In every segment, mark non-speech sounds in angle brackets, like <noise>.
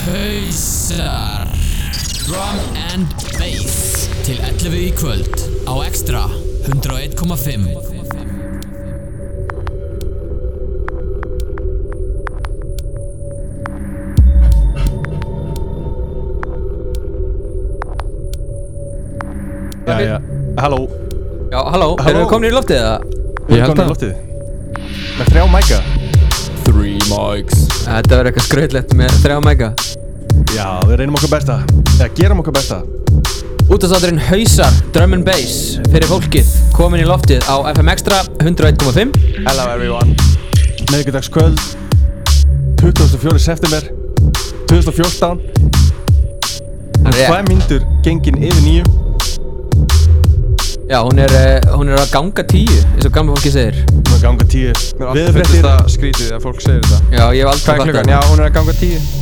Hausar. Drum and Bass. Til 11 í kvöld Á Extra 101,5 Já, já, halló. Já, halló, erum við komin í loftið eða? Við erum komin í loftið. Með þrjá mæka. Three mics. Þetta verður eitthvað skrautlegt með þrjá mega Já, við reynum okkar besta. Eða gerum okkar besta. Útastátturinn Hausar, Drum and Bass fyrir fólkið komin í loftið á FM Extra 101.5 Hello everyone. Miðvikudagskvöld 24. september 2014 Rétt. Hvað myndur gengin yfir nýju Já, hún er, eh, hún er að ganga tíu eins og gamla fólki segir. Hún er að ganga tíu. Mér er alltaf finnst það skrítið að fólk segir þetta. Já, ég hef aldrei Hvað er klukkan? Já, hún er að ganga tíu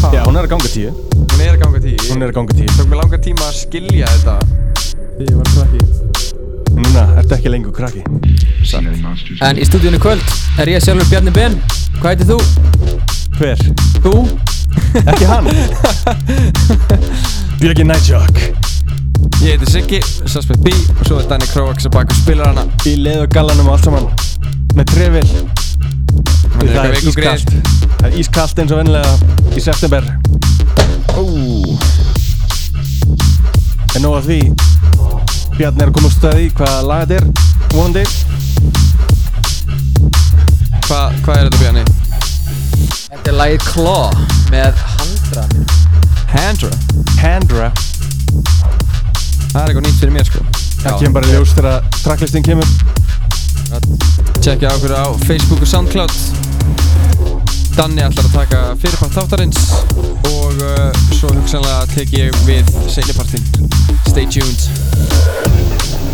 Já, hún er að ganga tíu. Hún er að ganga tíu. Hún er að ganga tíu. Tók mér langar tíma að skilja þetta. Því ég var krakki. Núna ertu ekki lengur krakki. En í stúdíunni kvöld er ég sjálfur Bjarni Ben. Hvað heitir þú? Hver? Þú? Ekki hann? <laughs> Björgi Nightjock Ég heiti Siggi, Suspect B Og svo er Danny Kroax að baka og spilar hana. Í leð og gallanum og allt saman. Með trefil Hann er Það er ískalt. Það er ískalt eins og vennilega í september. Ó. En að því Bjarni er að koma úr í hvað lag þetta er Vonandi. Hvað hva er þetta Bjarni? Þetta er lagið Claw með Handra Handra? Handra. Það er eitthvað nýtt fyrir mér sko. Það kemur bara í ljós þegar tracklistin kemur Tjekkja okkur á Facebook og Soundcloud. Danni ætlar að taka fyrirpart þáttarins og uh, svo hugsanlega tek ég við seinnipartinn Stay tuned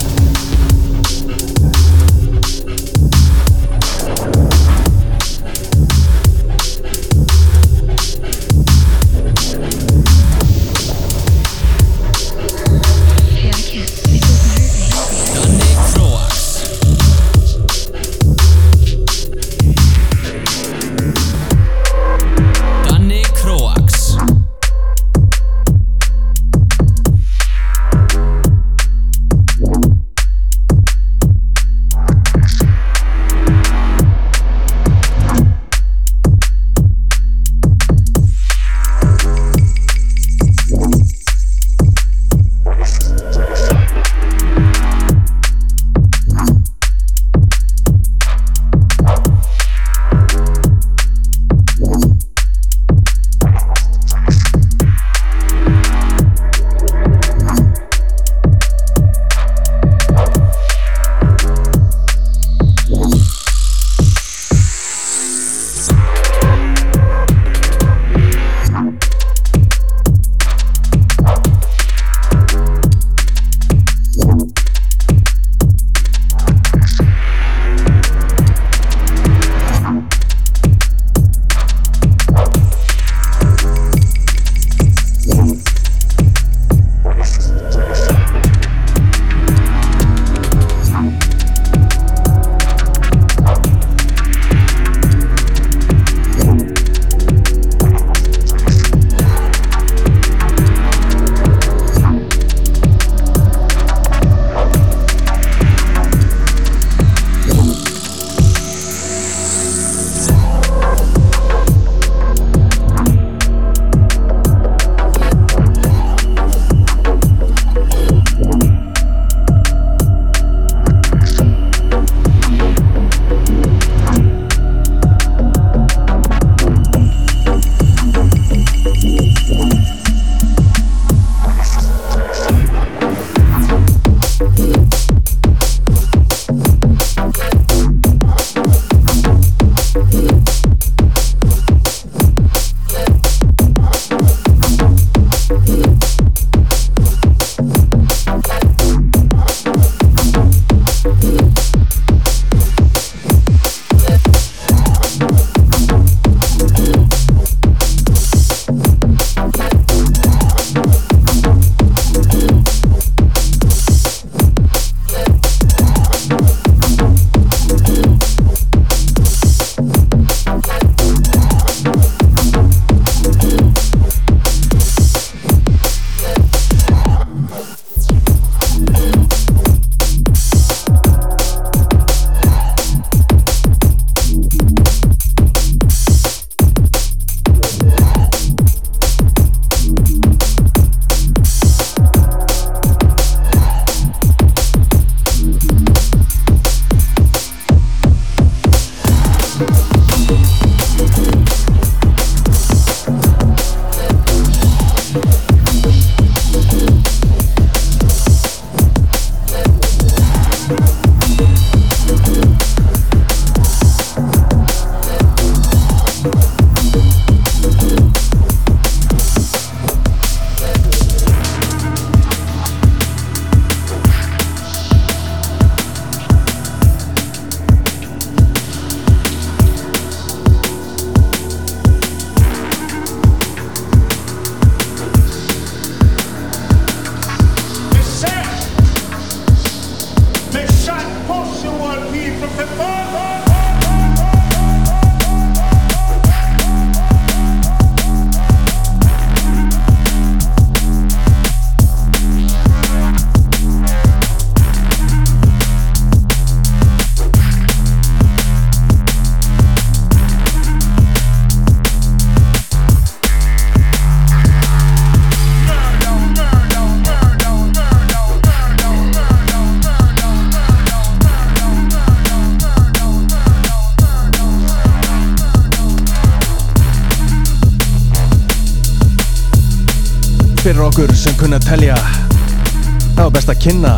kynna.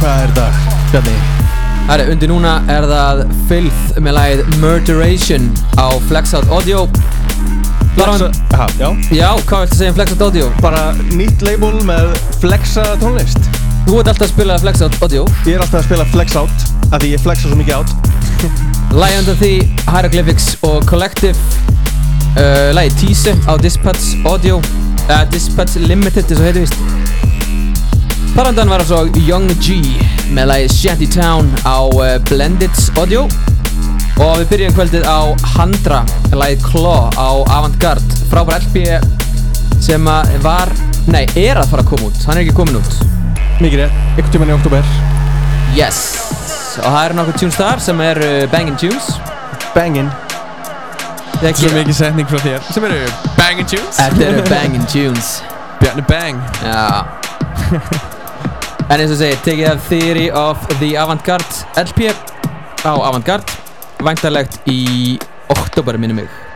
Hvað er þetta, Bjarni? Herri, undir núna er það Filth með lagið Murderation á Flexout Audio. Bara, Aha, já. Já, hvað viltu segja um Flexout Audio? Bara nýtt label með flexa tónlist. Þú ert alltaf að spila Flexout Audio. Ég er alltaf að spila flex out Af því ég flexa svo mikið out <laughs> Lagið undan því Hieroglyphics og Collective. Uh, Lagið Tease á Dispatch Audio. Uh, Dispatch Limited, eins og heitir víst Parandan var svo Young G með lagið Shantytown á uh, Blendeds Audio. Og við byrjum kvöldið á Handra lagið Claw á Avantgarde. Frábær LP sem var, nei, er að fara að koma út. Hann er ekki komin út. Mikið er, ykkur tíman í oktober Yes. Og það eru nokkuð tunes þar sem er uh, Bangin' Tunes. Bangin. Svo mikið setning frá þér. Sem eru Bang and Tunes. Þetta eru Bangin' Tunes. Bjarni Bang. Já En eins og segir, tekið af Theory of the Avantgarde LP á Avantgarde Væntarlegt í oktober minnum mig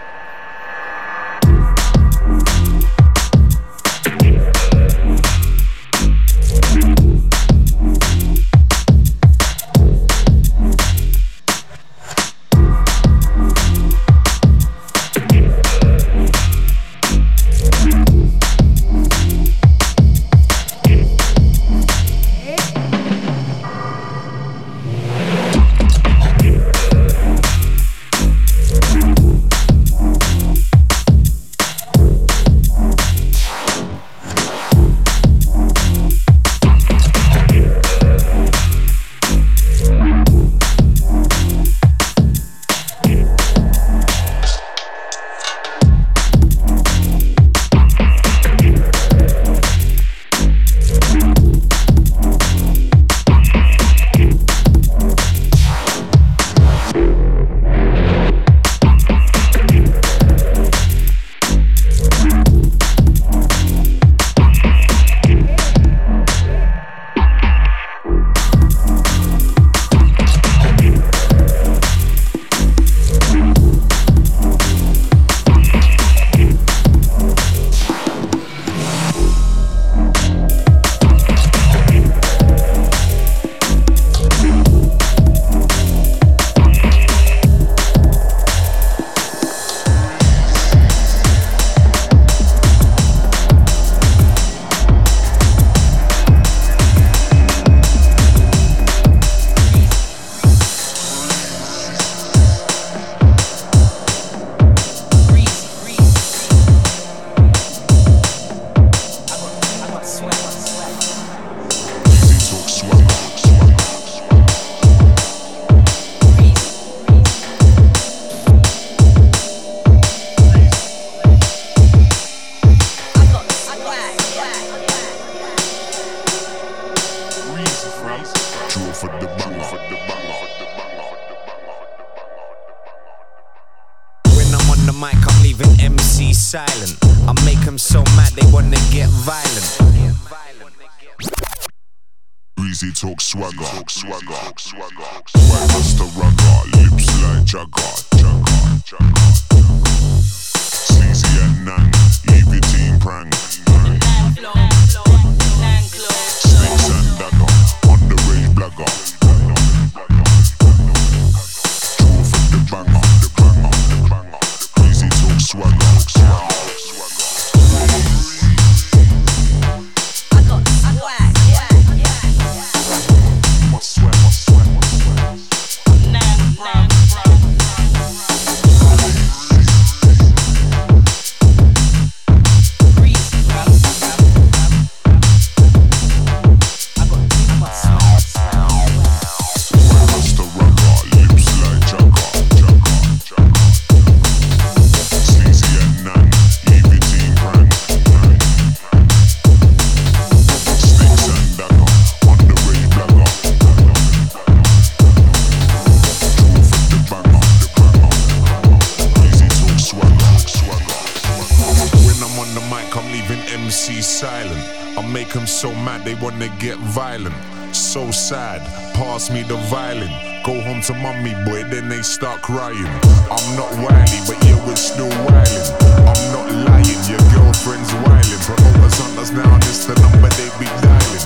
They wanna get violent. So sad, pass me the violin. Go home to mummy, boy, then they start crying. I'm not wily, but you're was still wiling. I'm not lying, your girlfriend's wiling. Promoters on us now, this the number they be dialing.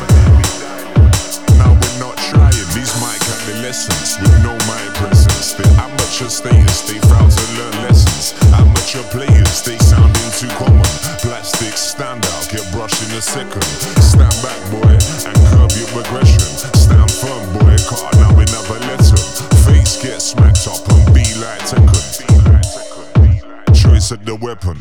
Now we're not trying, these mic adolescents with no mind presence. They amateur status, they proud to learn lessons. Amateur players, they sounding too common. Plastic standout, get brushed in a second. Back, boy, and curb your aggression. Stand firm, boy, car now we never let. Face get smacked up and be like Tekken. Choice of the weapon.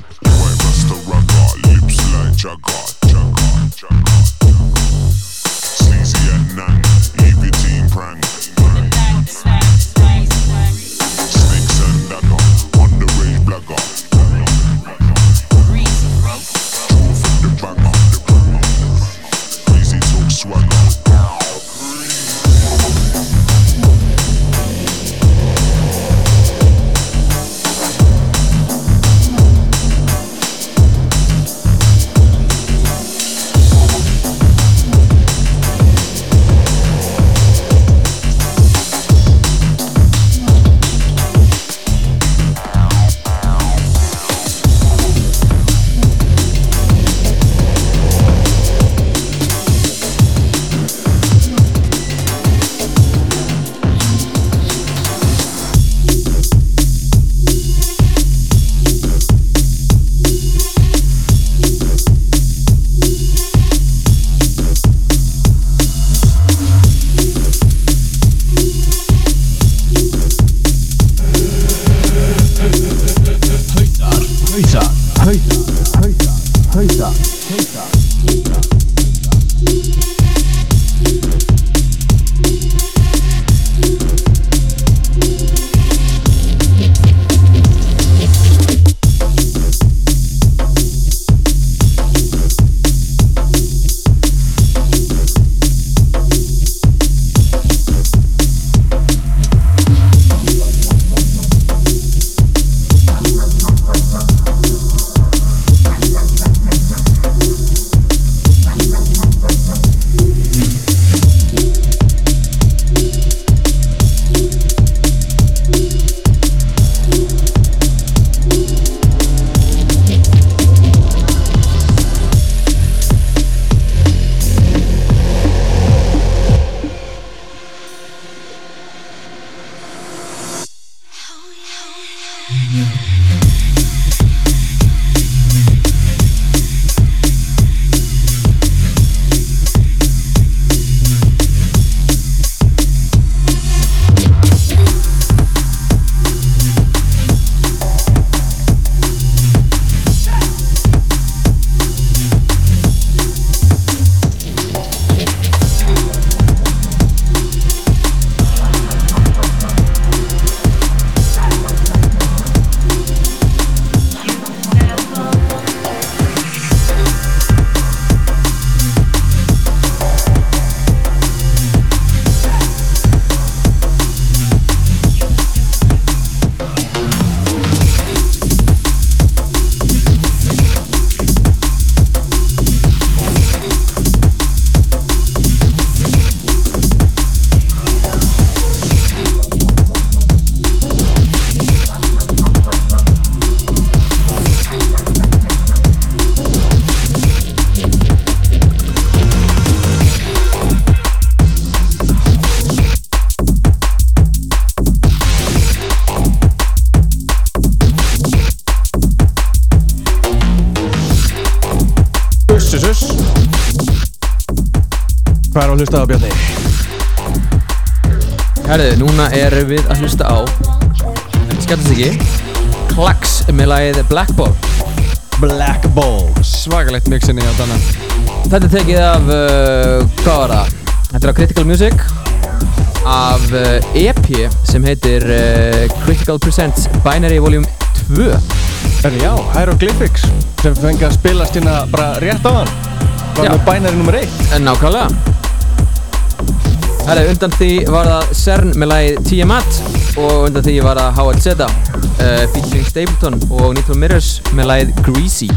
Erum við að hlusta á Skjáttast ekki Klax með lagið Black Ball. Black Ball. Svakalegt mixinni á Danna Þetta er tekið af, uh, hvað var það? Þetta er á Critical Music af uh, EP sem heitir uh, Critical Presents Binary Volume 2 En já, Hieroglyphics sem fengi að spilast hérna bara rétt á hann. Var með bænari nummer 1 En nákvæmlega Herðu, undan því var það CERN með lagið Tiamat og undan því var það HLZ uh, featuring Stapleton og Nitro Mirrors með lagið Greasy.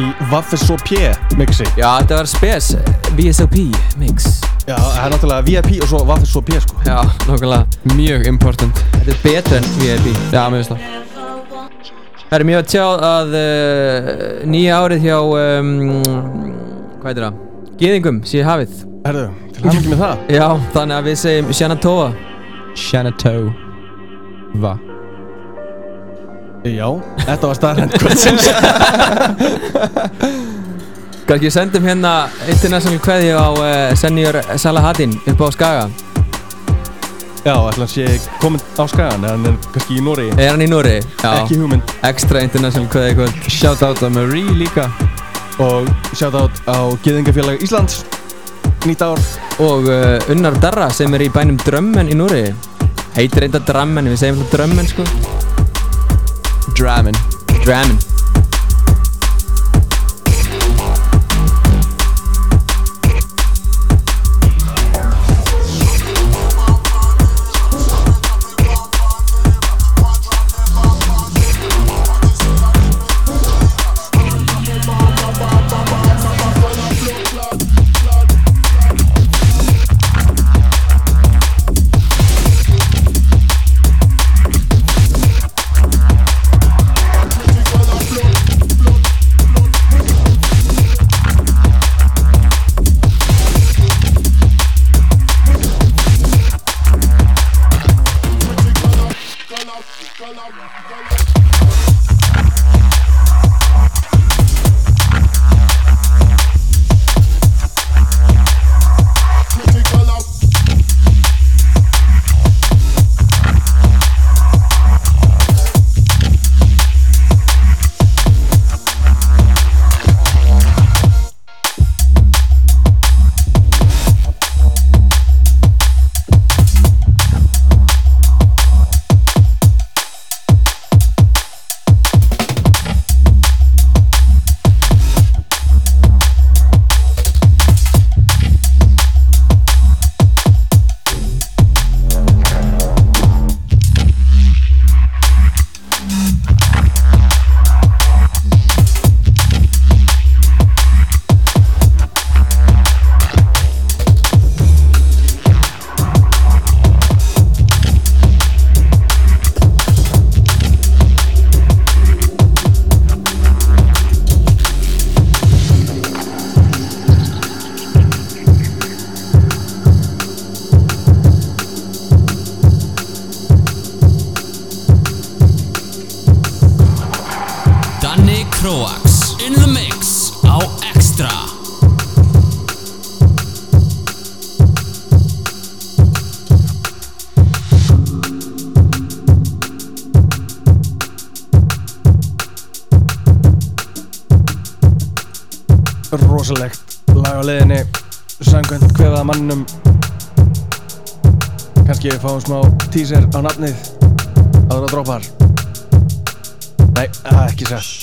Í Vaffesopé mixi. Já, þetta var spes VSOP mix. Já, það er náttúrulega VIP og svo Vaffesopé sko. Já, nákvæmlega. Mjög important. Þetta er betra en VIP Já, mér finnst það. Það er mjög að tjá að uh, nýja árið hjá um, hvað heitir það? Gýðingum sé hafið. Herðu, til hann ekki með það. Já, þannig að við segjum Shanatoa Shanatoe Va Já, þetta var starrend kvöldsins. <laughs> Kannski sendum hérna international kveði á uh, Senior Salahaddin upp á Skaga. Já, ætla hann sé komin á skagan eða hann er kannski í Nóri Er hann í Núri? Já. Ekki hugmynd. Extra international kveði kvöld. Shoutout að Marie líka. Og shoutout á Gýðingafélag Íslands Nýtt ár. Og uh, Unnar Darra sem er í bænum Drömmen í Núri Heitir reynda Drömmen, við segjum alltaf Drömmen sko. Dramin Drömmen við fáum smá teaser á nafnið Áður að droppar. Nei, ekki satt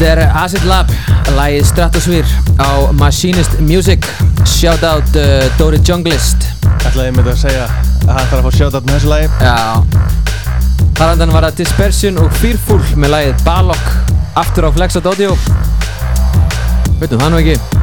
Þetta er Acid Lab, lagið Stratosphere á Machinist Music. Shoutout uh, Dóri Junglist. Ætlaði ég myndi að segja að hann þarf að fá shoutout með þessu lagi. Já. Þarandan var það Dispersion og Fearful með lagið Balok aftur á Flexat Audio. Veitum það nú ekki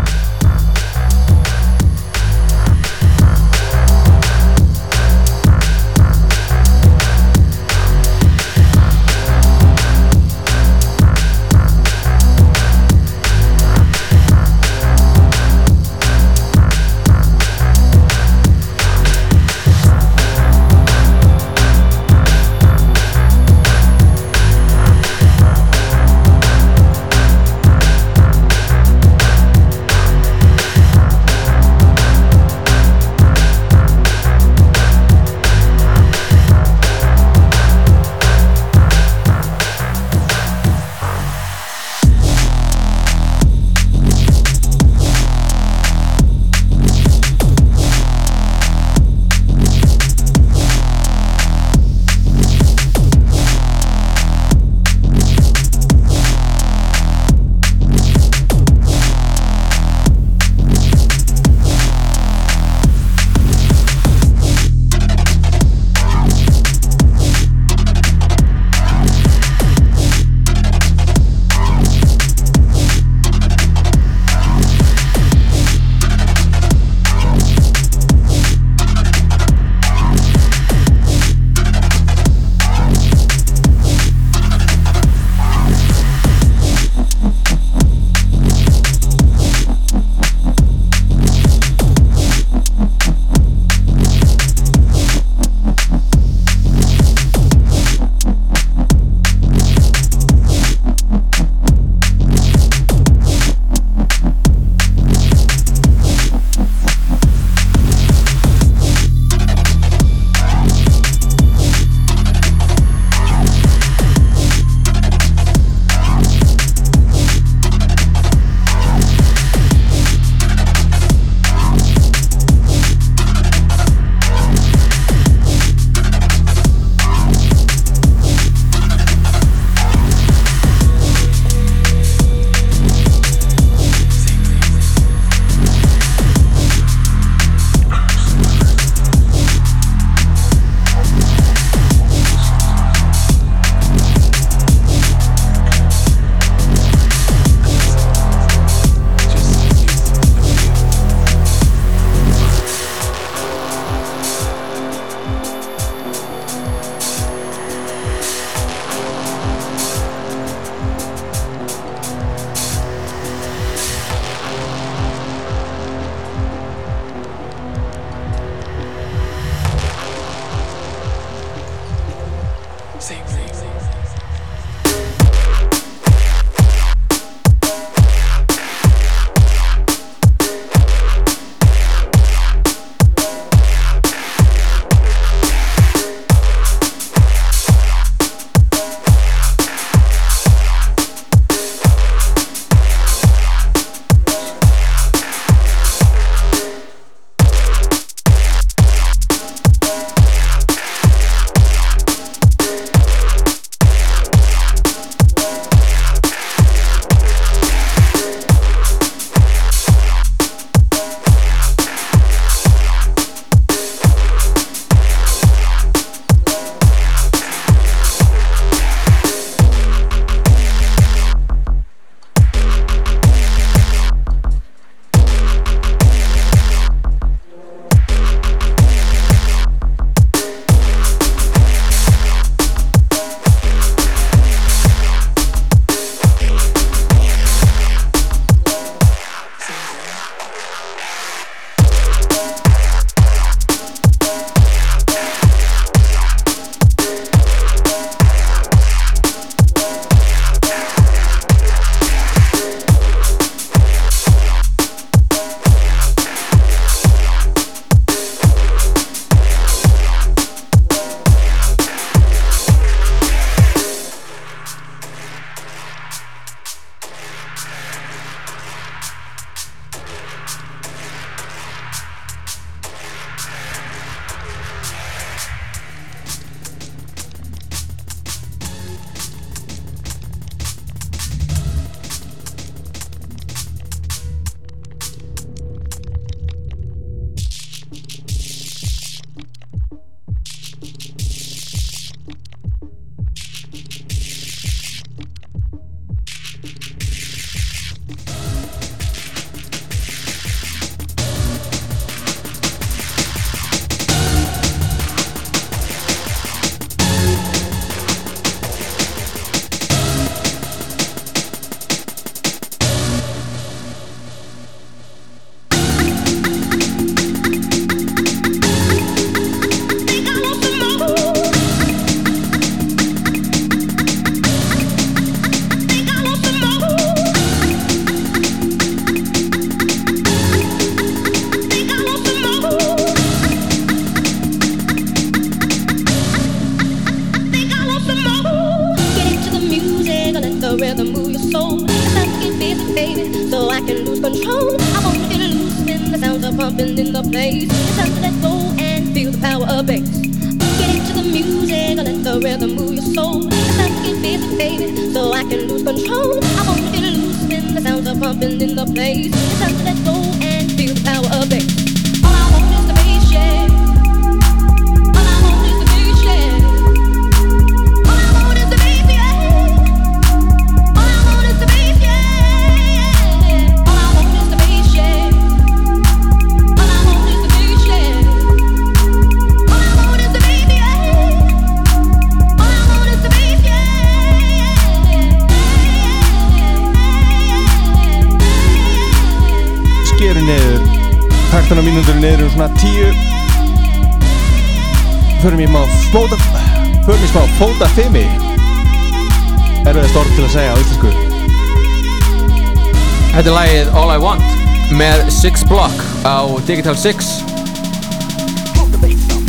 Þetta er lagið All I Want með Six Block á Digital 6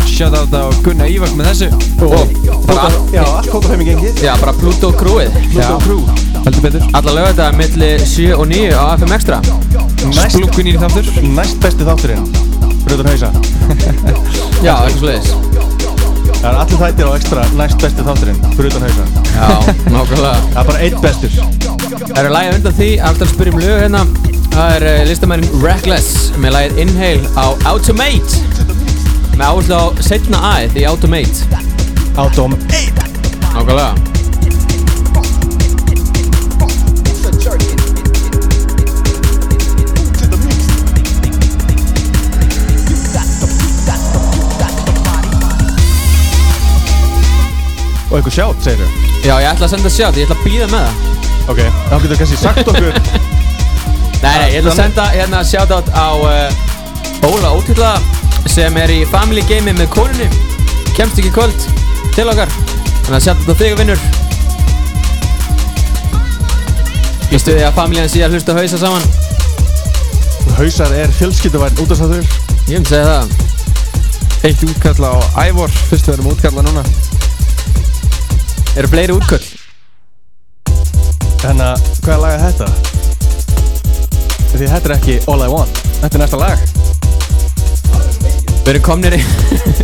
Shoutout á Gunnar Ívak með þessu. Og bara, Já, allt fóta fimi gengið. Já, bara Pluto Crewið. Pluto Crew. Heldur betur. Alla lögða þetta milli 7 og 9 á FM Extra. Næst, Splunkunýr þáttur. Næst besti þátturinn. Utan hausa. <laughs> Já, eitthvað sliðis Það er allir þættir á ekstra næst besti þátturinn. Fyrir utan hausa. Já, nákvæmlega. Það er bara eitt bestur Það eru lagið undan því, alltaf að spyrja um lög hérna. Það er uh, listamærin Reckless með lagið Inhale á Automate. Með áherslu á setna aðið í Automate. Átóm Nákvæmlega. Og eitthvað sjátt, segir þau Já, ég ætla að senda sjátt, ég ætla að býða með það Ok, þá getur kannski sagt okkur. <laughs> Nei, nei, ég ætla að senda hérna shoutout á uh, Óla Ótilla sem er í family gamei með konunni. Kemst ekki í kvöld til okkar. Þannig að shoutout á þig vinnur. Ég stuði að familjan sé að hlusta hausa saman? Hausar er fjölskylduvæn útastáttur Ég myndi segja það. Eitt útkalla á Ævor Fyrst við erum útkalla núna. Eru fleiri útköll? En að, hvað er þetta? Því þetta er ekki All I Want. Þetta er næsta lag. Við erum komnir í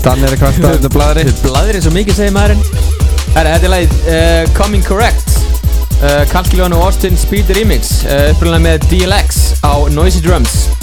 Þannig er eitthvað þetta bladri Blaðri. Svo mikið segir maðurinn. Herra, þetta er lagið uh, Coming Correct. Uh, Kalkiljónu Austin Speed Remix uh, upprunlega með DLX á Noisy Drums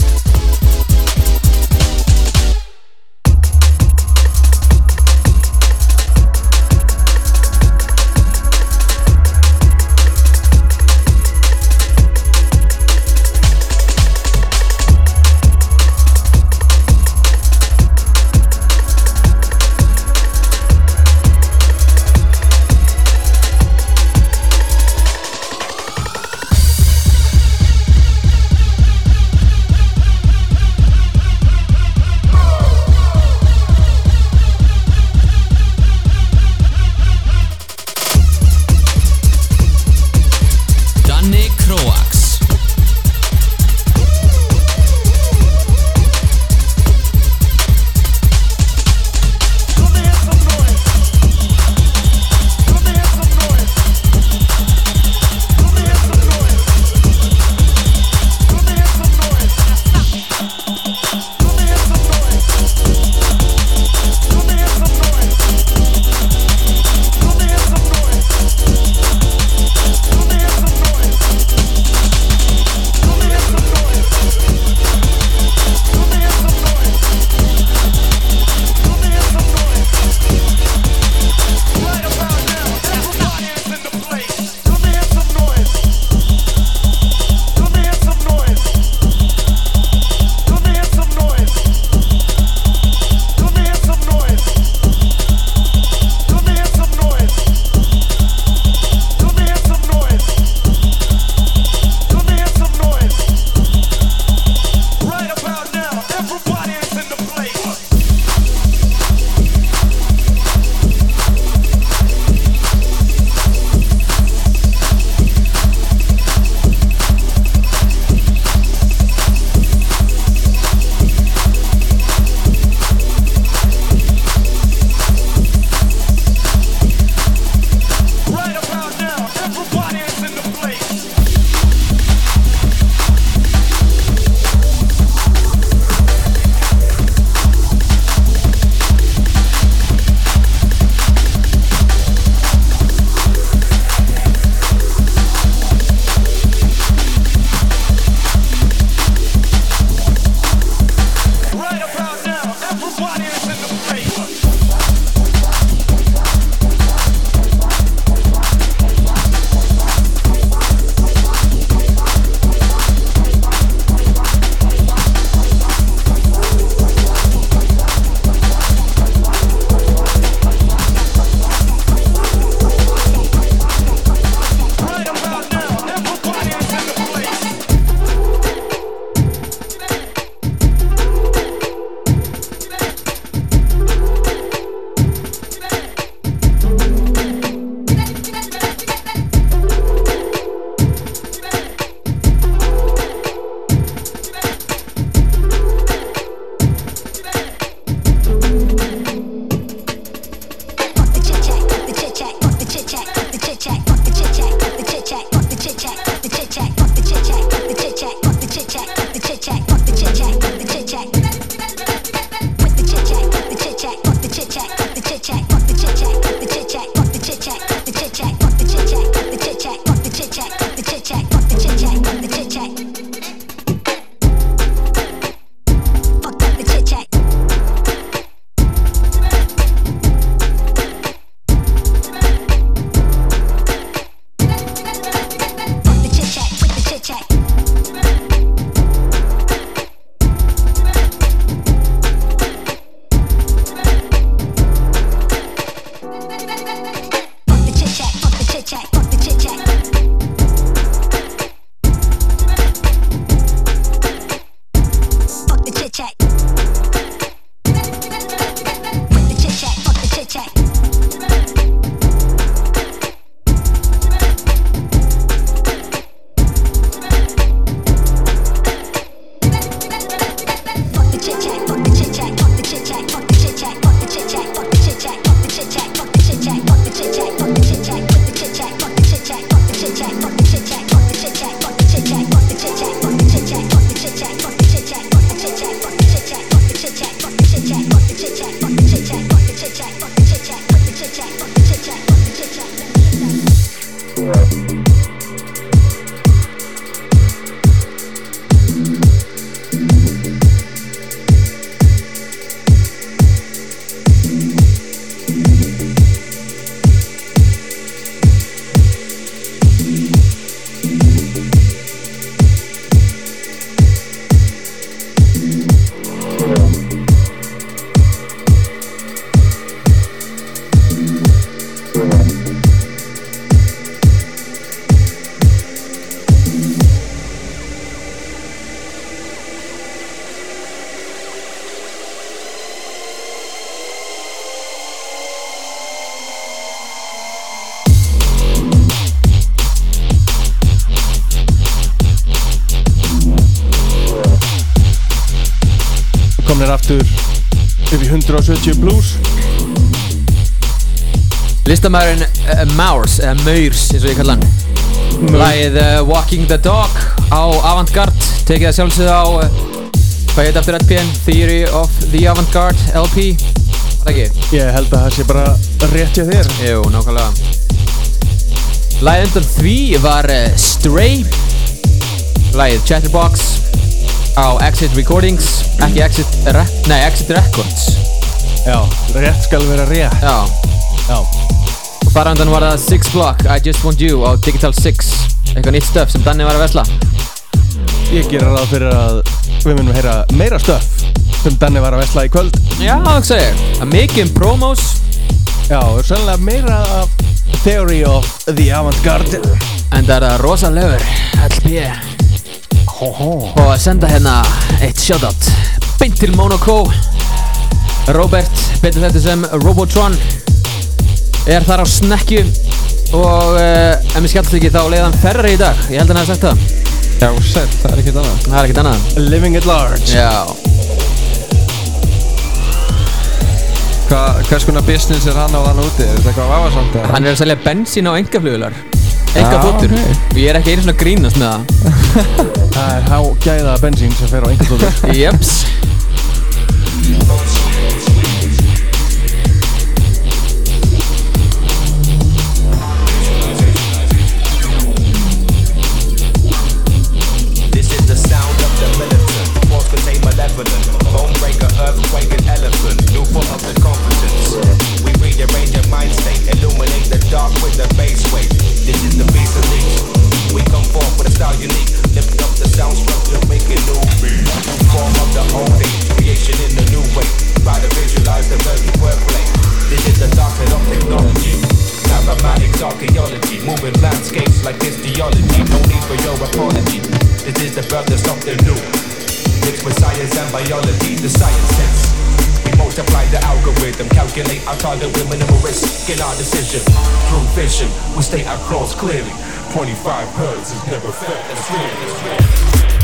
Listamæðurinn uh, Maurs, eða Maurs eins og ég kalla hann. Lægið uh, Walking the Dog á Avantgarde. Tekið það sjálfsögðu á uh, Hvað heit aftur LPN? Theory of the Avantgarde LP Það ekki? Ég held að það sé bara rétt hjá þér. Jú, nákvæmlega. Lægið undan því var uh, Stray. Lægið Chatterbox á Exit Recordings. Ekki Exit, Re nei, Exit Records. Já, rétt skal vera rétt. Já þar undan var það Six Block, I Just Want You á Digital 6 Eitthvað nýtt stöf sem Danni var að vesla ég gera ráð fyrir að við munum heyra meira stöf sem Danni var að vesla í kvöld. Já, það segir er mikið um promos. Já, og sannlega meira af Theory of the Avantgarde. En það er það rosalegur LP Hó hó Og að senda hérna eitt shoutout Beint til Monaco. Robert, betur þetta sem Robotron Er þar á snekju Og uh, ef mér skjátt ekki þá leiði hann ferri í dag. Ég held að hann hefði sagt það. Já, sætt, það er ekkert annað. Það er ekkert annað. Living at large. Já. Hva, Hvers konar business er hann á þann úti? Er þetta eitthvað eða? Hann er að selja bensín á engaflugular Enga Já, þóttur ok. Og ég er ekki einu svona grínast með það. <laughs> Það er há gæða bensín sem fer á tóður Jeps <laughs> in our decision. Through vision, we stay clause clearly. 25 hertz is never felt as real as real.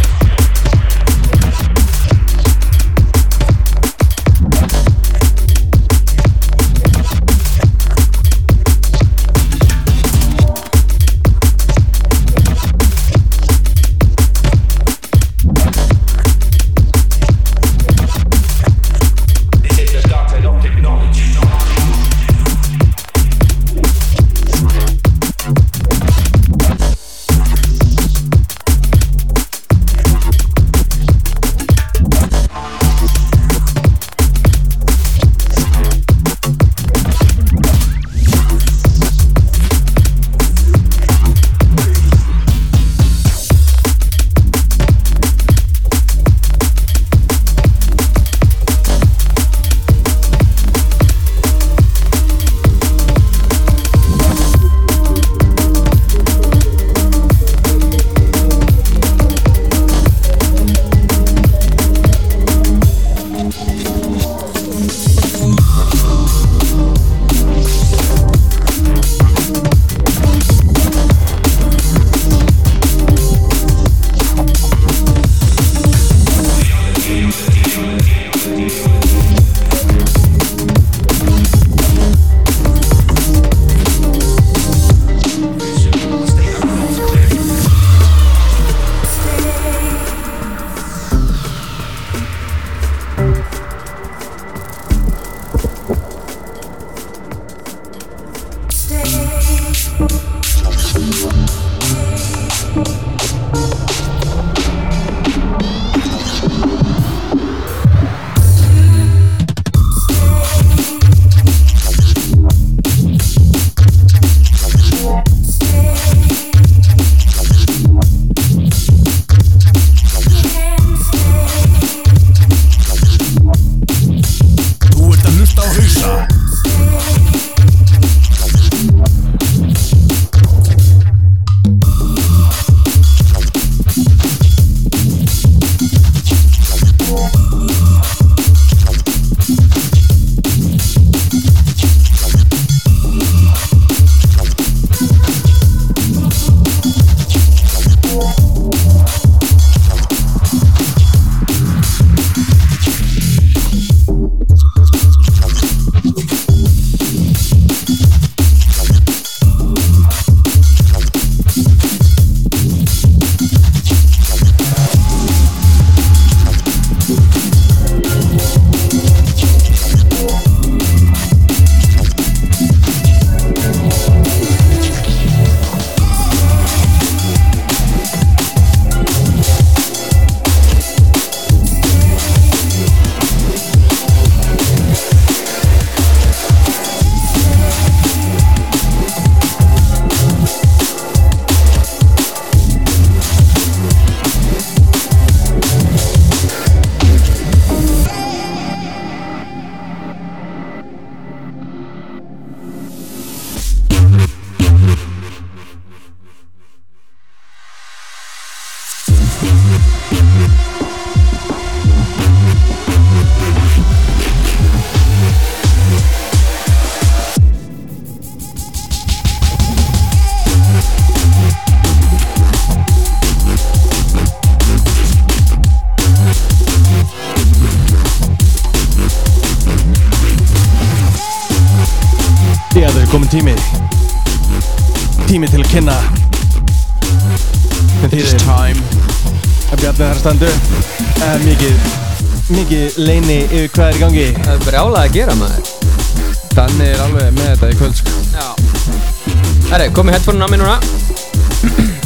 Já, það er komin tími Tími til að kynna It's time. Að Bjarni þar að standu uh, Mikið Mikið leini yfir hvað er í gangi. Það er brjálað að gera maður. Danni er alveg með þetta í kvöld sko. Já. Herri, komið headphone á mig núna.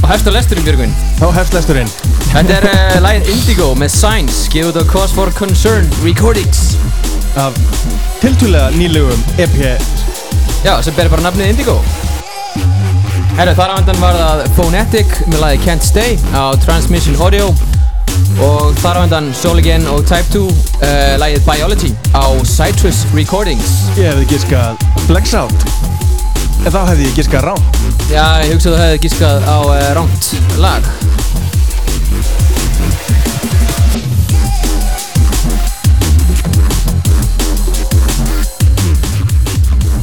Og hefst á lesturinn Björgvin. Þá hefst lesturinn. Þetta er uh, lagið Indigo með Signs. Gefið út á Cause for Concern Recordings. Af tiltúlega nýlegum EP Já, sem ber bara nafnið Indigo. Herru, þar á endan var það Phonetic með lagið Can't Stay á Transmission Audio. Og þar á endan Soul Again og Type 2 uh, lagið Biology á Citrus Recordings. Ég hefði giskað Flex Out En þá hefði ég giskað Rán Já, ég hugsa að þú hefði gískað á uh, ránt lag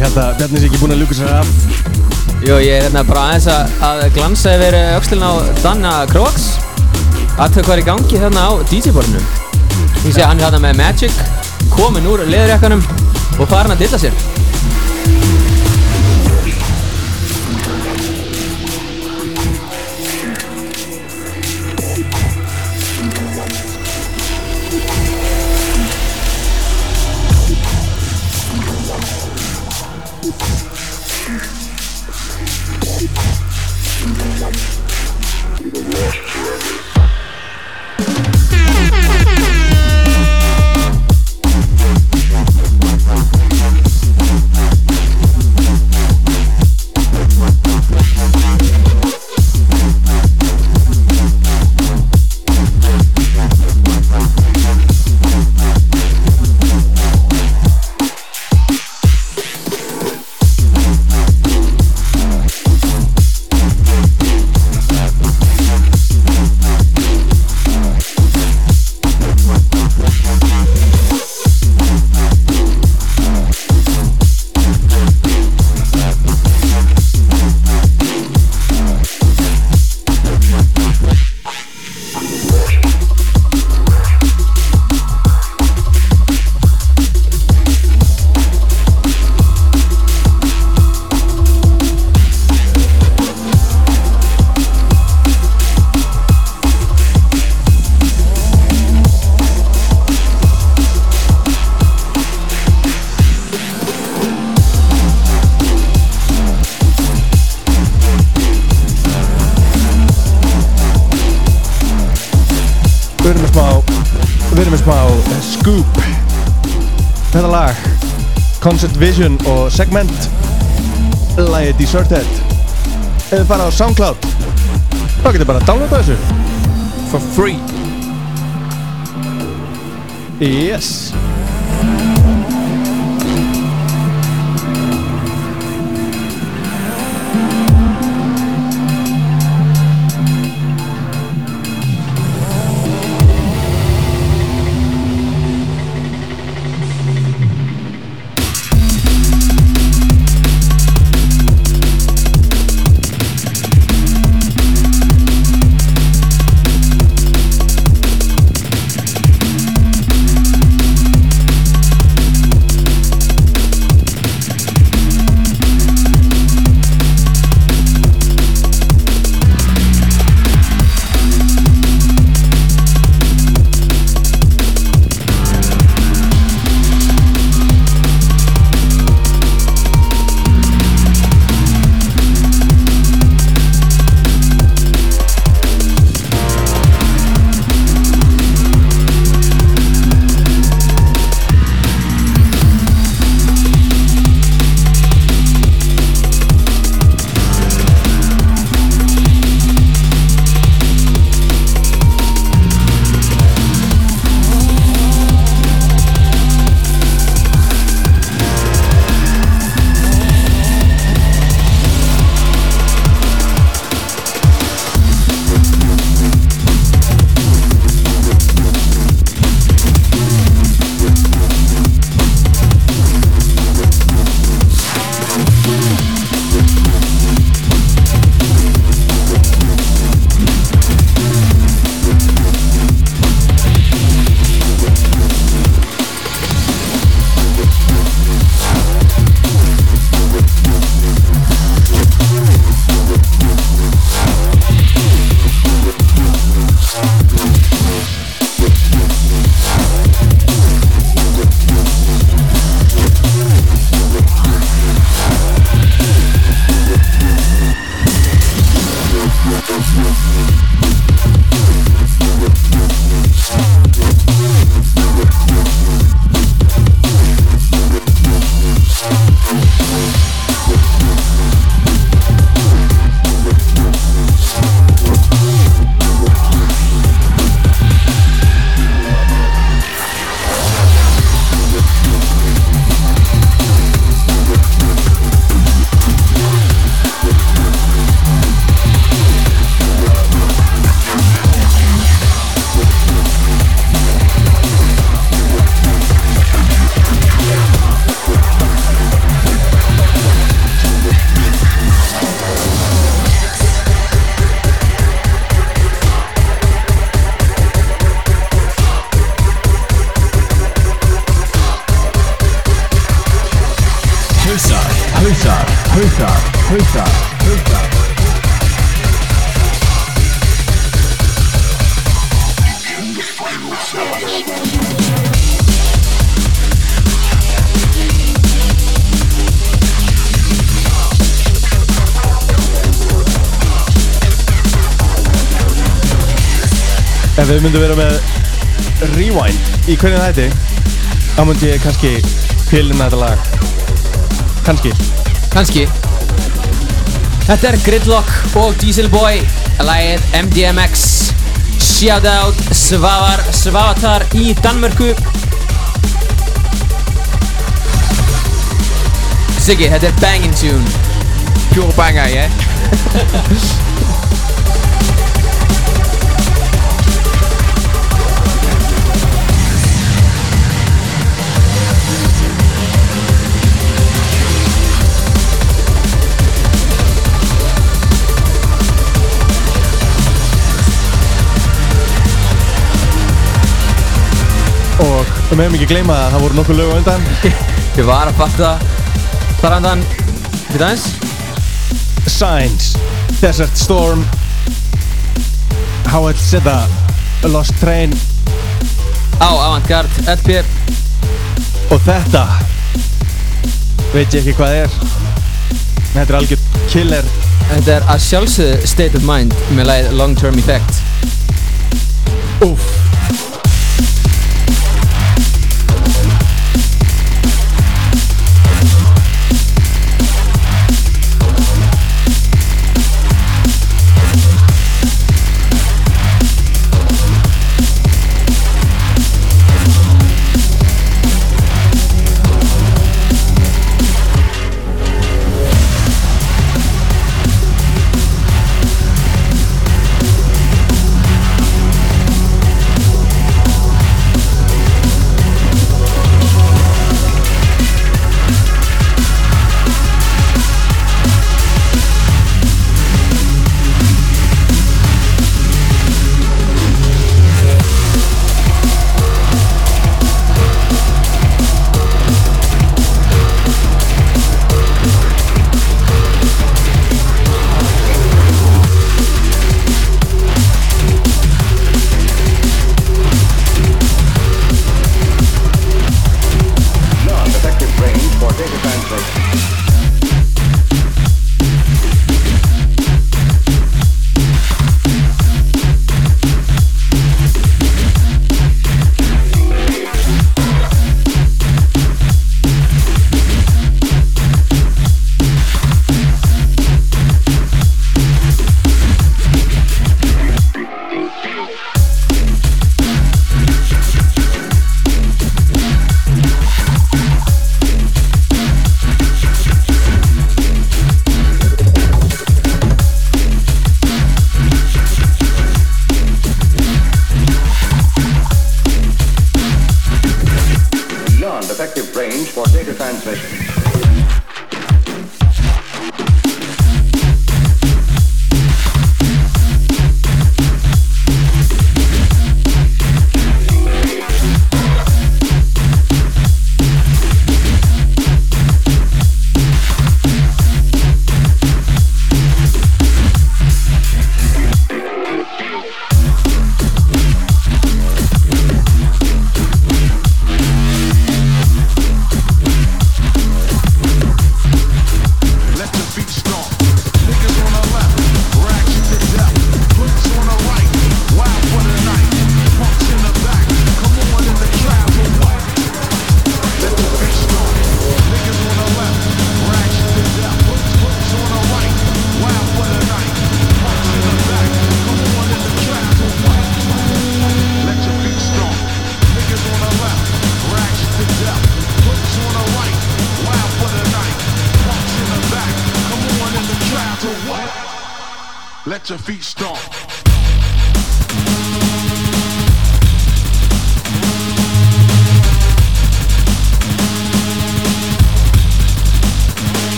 Ég held að Bjarni sé ekki búinn að ljúka sér af. Jú, ég er hérna bara aðeins að, glansa yfir uh, öxlinn á Danna Kroax Aðtöku hvað er í gangi þarna á DJ-borðinu Ég sé að hann er þarna með Magic komin úr leðurjakkanum og farin að dilla sér Vision og Segment. Lagið Deserted. Ef við fara á Soundcloud Þá getur bara að downloada þessu. For free. Yes við myndum vera með rewind. Í hvernig þætti? Þá myndi ég kannski pilina þetta lag. Kannski. Kanski Þetta er Gridlock og Dieselboy Lægið MDMX Shoutout Svavar Svavatar í Danmörku. Siggi, þetta er banging tune. Pure banger, yeah? <laughs> við meðum ekki gleyma að það voru nokkuð lög á undan. <laughs> Ég var að fatta Þar andan Fyrir aðeins. Signs, Desert Storm How I'd Said Lost Train. Á Avantgarde LP og þetta veit ég ekki hvað er. Þetta er algjör killer. Þetta er að sjálfsögðu State of Mind með lægið Long Term Effect. Úff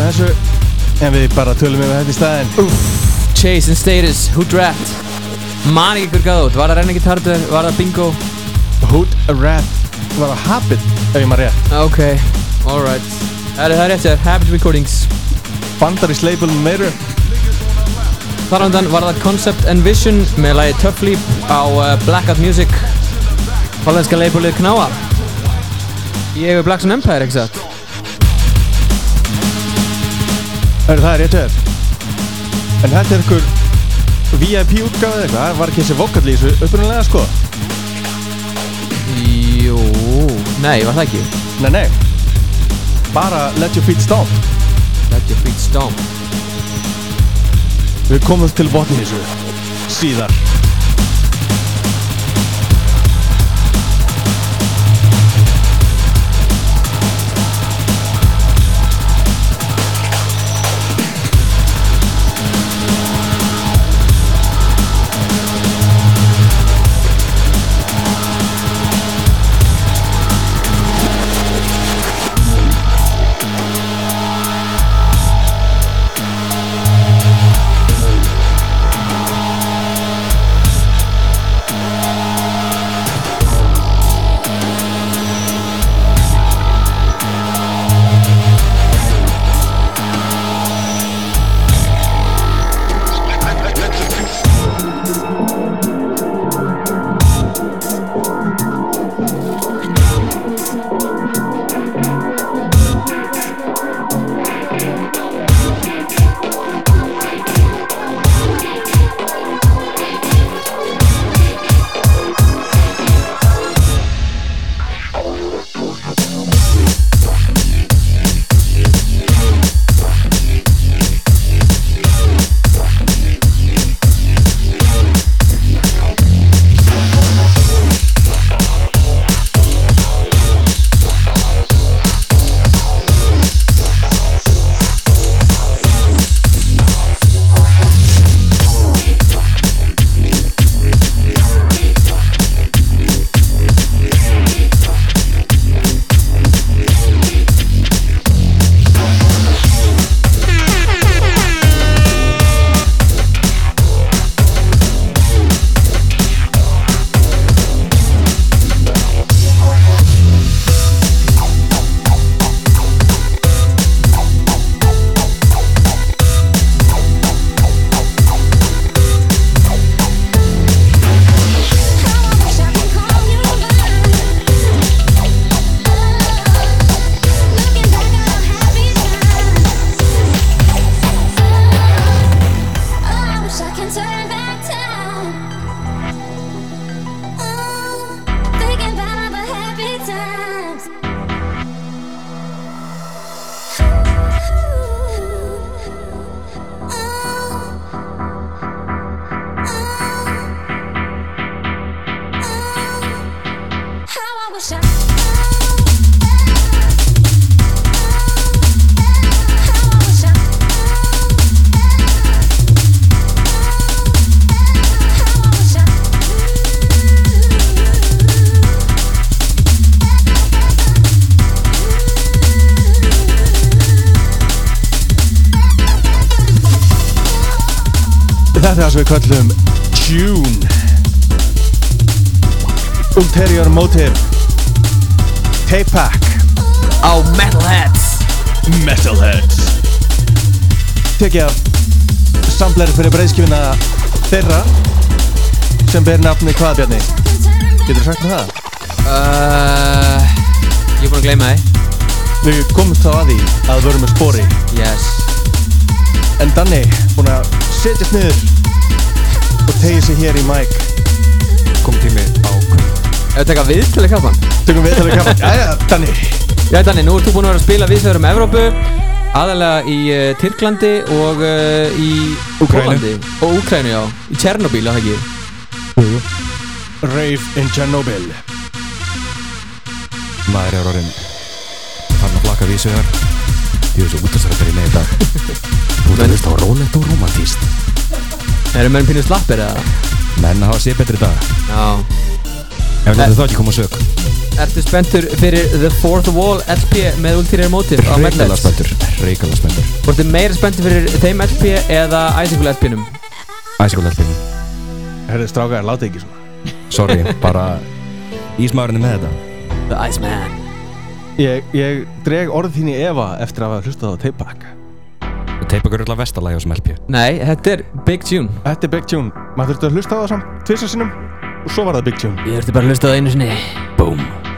var undan þessu en við bara tölum yfir þetta í staðinn. Chase and Status, Who Draft? Man ekki hver gaf út, var það Renning Hardware, var það Bingo? Hood Rat var að Habit ef ég maður rétt? Ok, alright. Það er það rétt sér, Habit Recordings. Bandarís label meiru Þar á undan var það Concept and Vision með lagi Tough Leap á uh, Blackout Music. Hollandska labelið Knáa Ég hefur Black Sun Empire, ekki satt? Er það rétt hér? En þetta er ykkur VIP útgáð eða eitthvað, var ekki þessi vokall í þessu upprunalega sko. Jú, nei, var það ekki? Nei, nei. Bara Let Your Feet Stomp. Let Your Feet Stomp. Við komumst til botni þessu síðar Sampleri fyrir breyðskifina þeirra sem ber nafni hvað Bjarni? Getur þú sagt með það? uh, Ég er búinn að gleyma þið Við komumst þá að því að við verum með spori. Yes. En Danni búinn að setjast niður og tegja sig hér í mæk Kom tími á Ef við taka viðtölu kappan Tökum við til að kaffa <laughs> Jæja, Danni. Já Danni, nú ert þú búinn að vera að spila viðsveður um Evrópu aðalega í uh, Tyrklandi og uh, í Úkraínu. Pólandi og Úkrænu, já, í Tjernobyl, á ekki? Rave in Chernobyl Maður er orðin Fann að flaka vísu Ég er svo útastrættar í neði dag. Þú ert að hlusta á rólegt og romantíst Erum menn pínu slappir eða? Menn hafa séð betri dag. Já. Ef þetta þá ekki koma sök Ertu spenntur fyrir The Fourth Wall LP með Ulterior Motive á Reykjala Metalheads? spenntur Reykjala spenntur. Þú ertu meira spenntur fyrir þeim LP eða Icicle LP-num? Æsikul helpinu Herri, strákar, láti ekki svona. Sorry, <laughs> bara Ísmaðurinn er með þetta. The Iceman. Ég, ég dreg orð þín í efa eftir að hafa hlustað á teipa ykkur öll að vestalagi á sem LP Nei, þetta er Big Tune. Þetta er Big Tune. Maður þurfti að hlusta á það samt tvisar sinnum og svo var það Big Tune. Ég þurfti bara að hlusta það einu sinni. Boom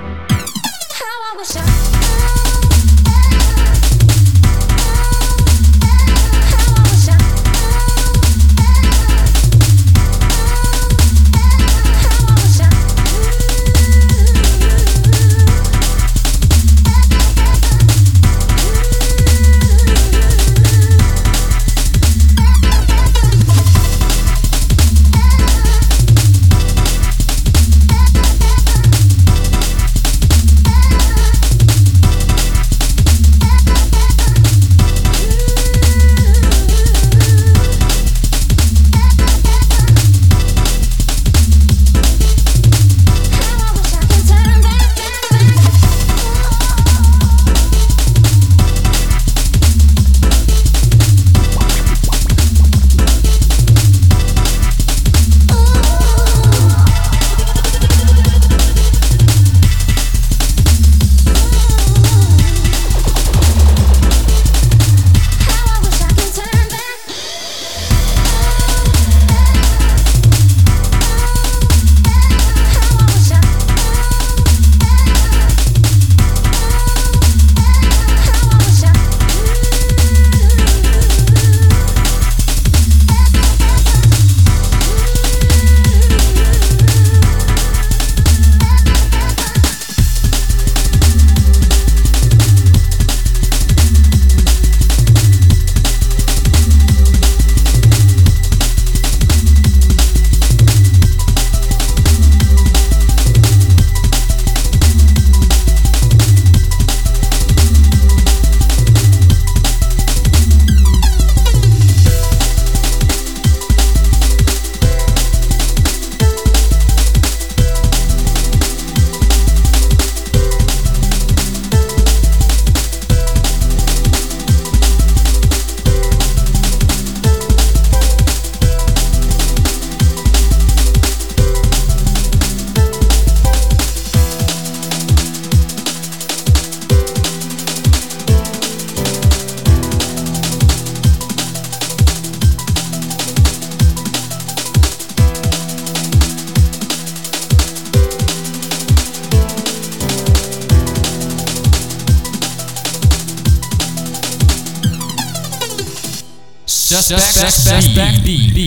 Suspect, Suspect B. B.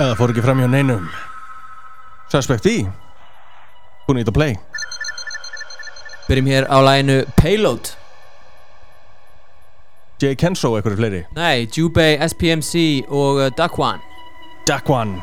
Eða fór ekki fram hjá neinum. Suspect B. Búin ít að play? Byrjum hér á læginu Payload. Jay Kenso eitthvað fleiri. Nei, Jubei, SPMC og uh, Dakwan Dakwan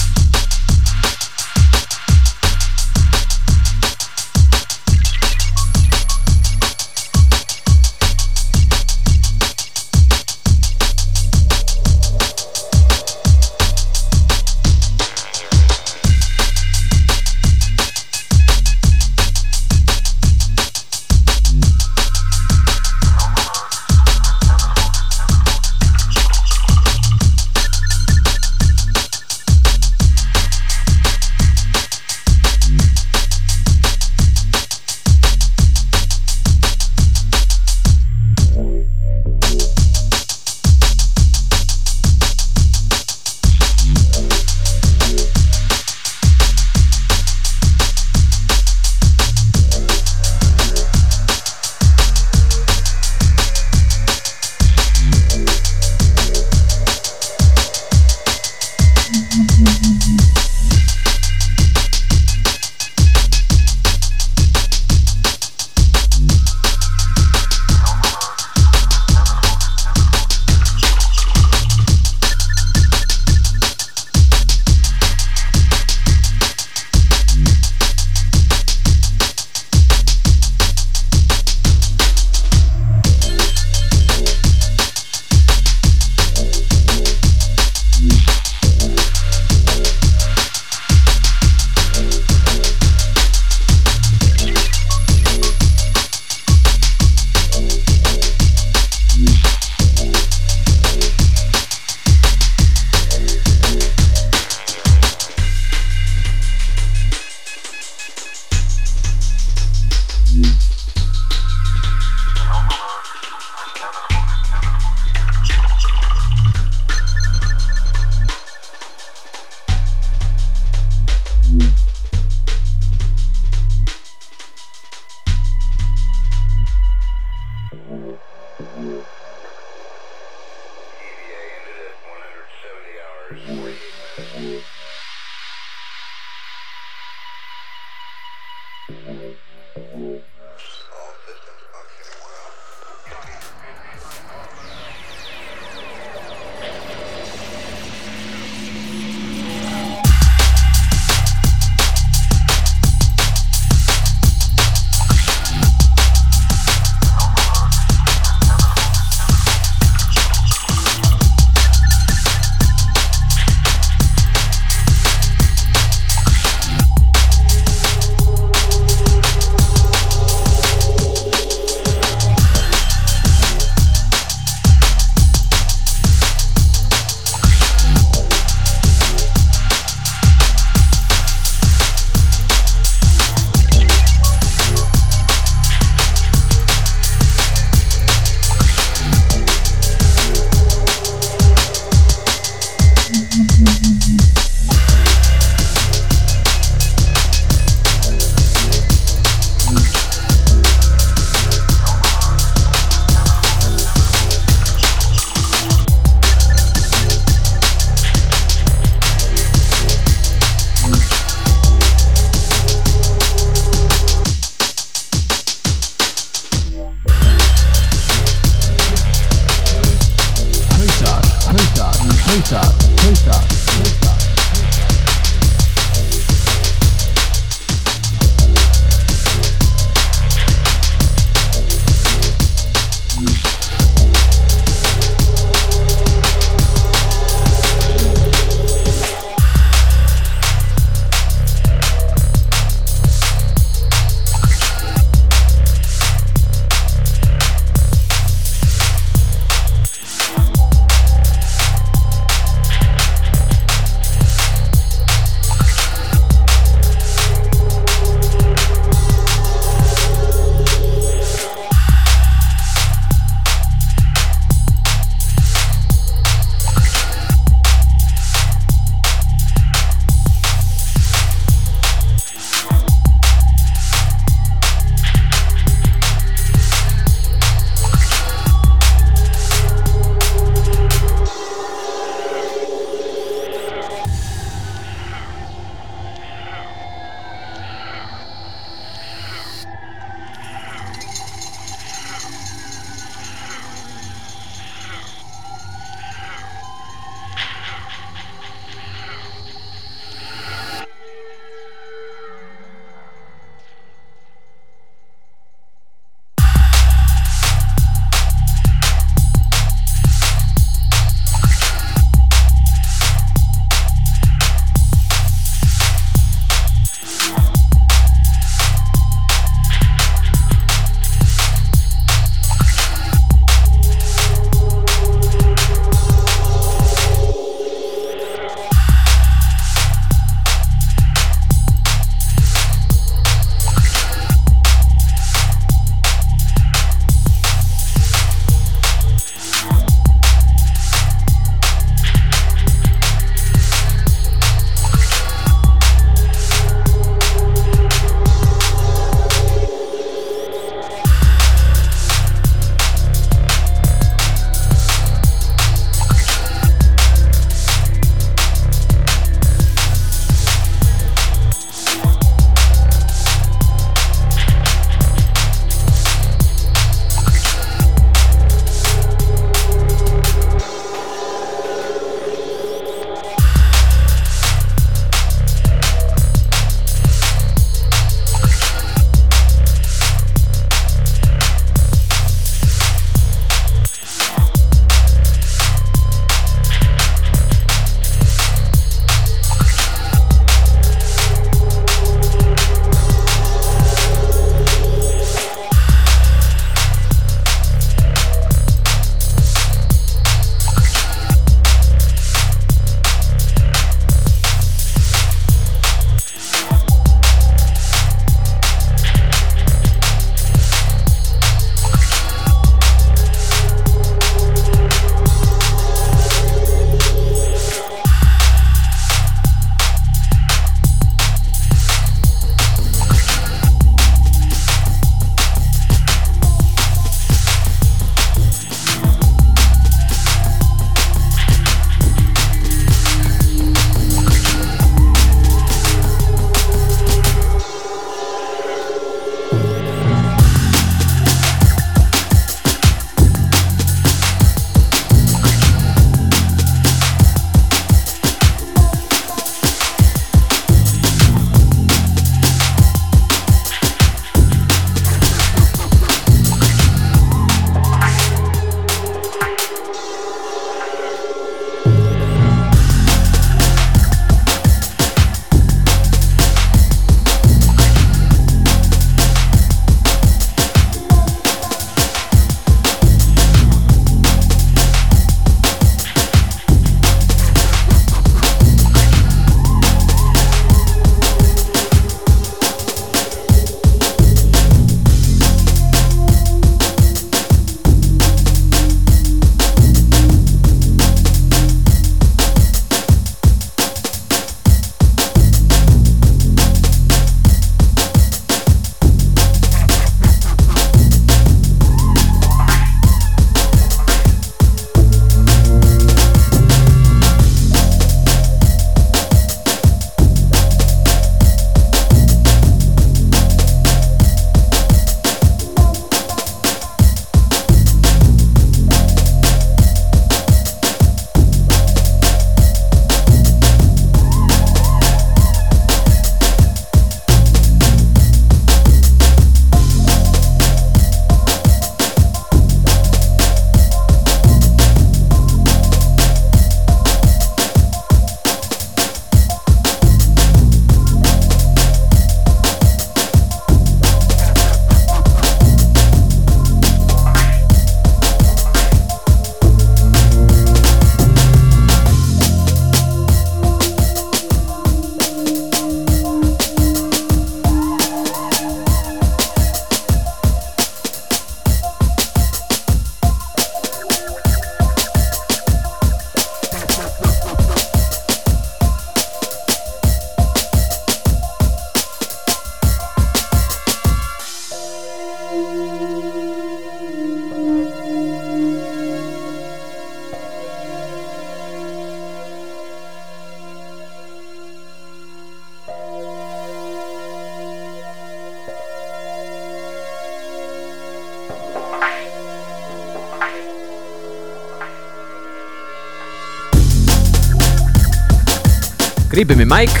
Grípum í Mike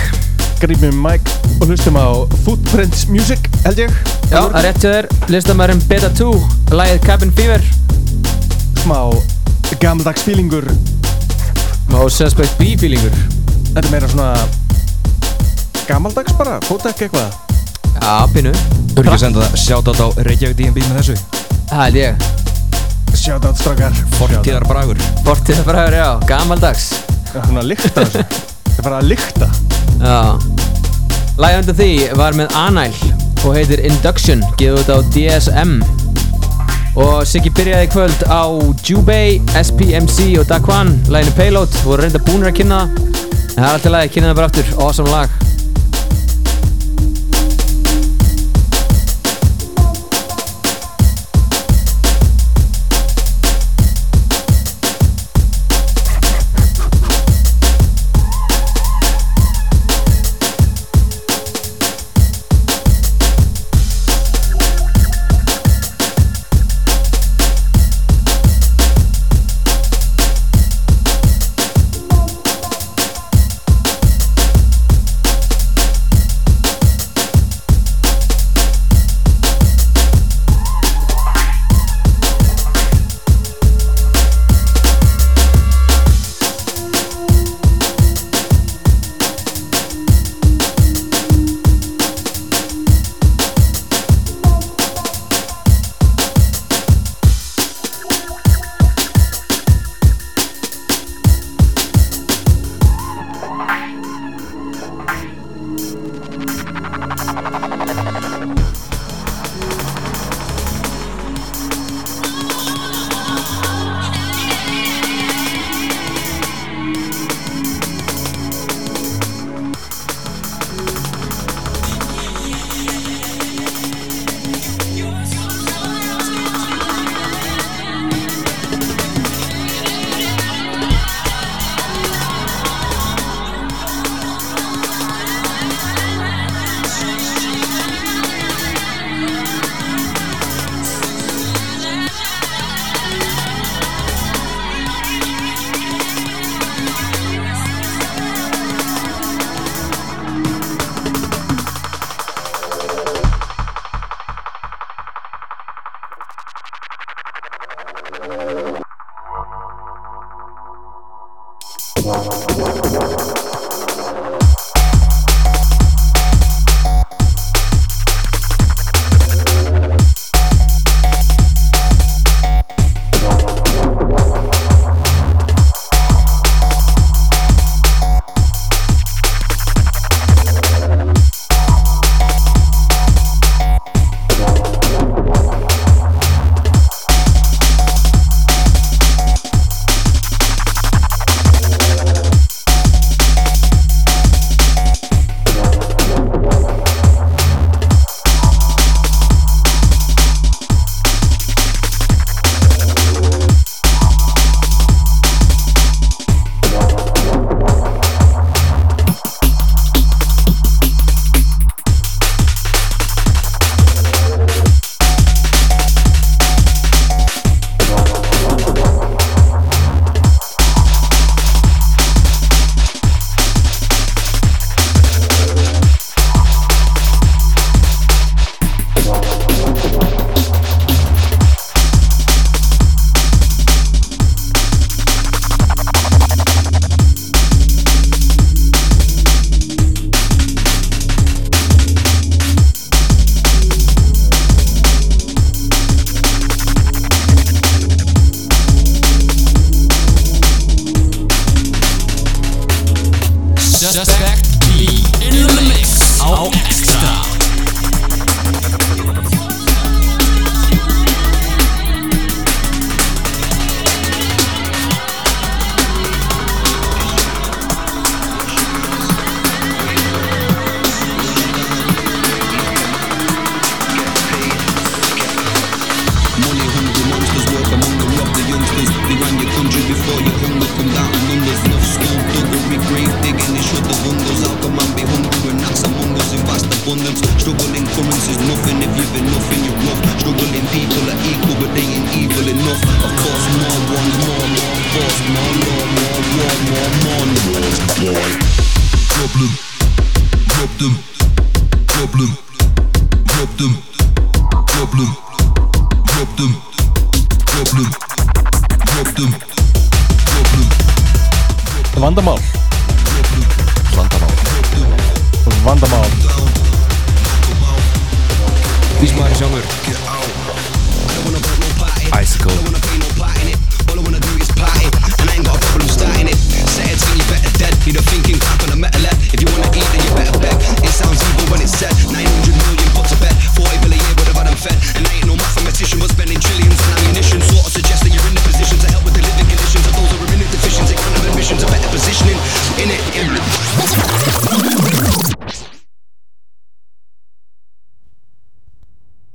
Grípum í Mike og hlustum á Footprints Music held ég. Já, það er rétt hjá þér. Listamærin Beta 2 Lægið Cabin Fever. Smá gammaldags feelingur. Og Suspect B feelingur. Þetta er meira svona gammaldags bara, fótek eitthvað. Já, pínu. Þú eru ekki að senda það shoutout á Reykjavík DMB með þessu? Það held ég. Shoutout strákar. Fortíðar bragur Fortíðar bragur, já, gammaldags Það er svona að lykta þessu <laughs> Það er bara að lykta. Já. Lægið undan því var með Anæl og heitir Induction, gefið út á DSM og Siggi byrjaði kvöld á Jubei, SPMC og Daquan. Læginu Payload, voru reynda búinir að kynna. Það en það er alltaf lægi, kynna það bara aftur, awesome lag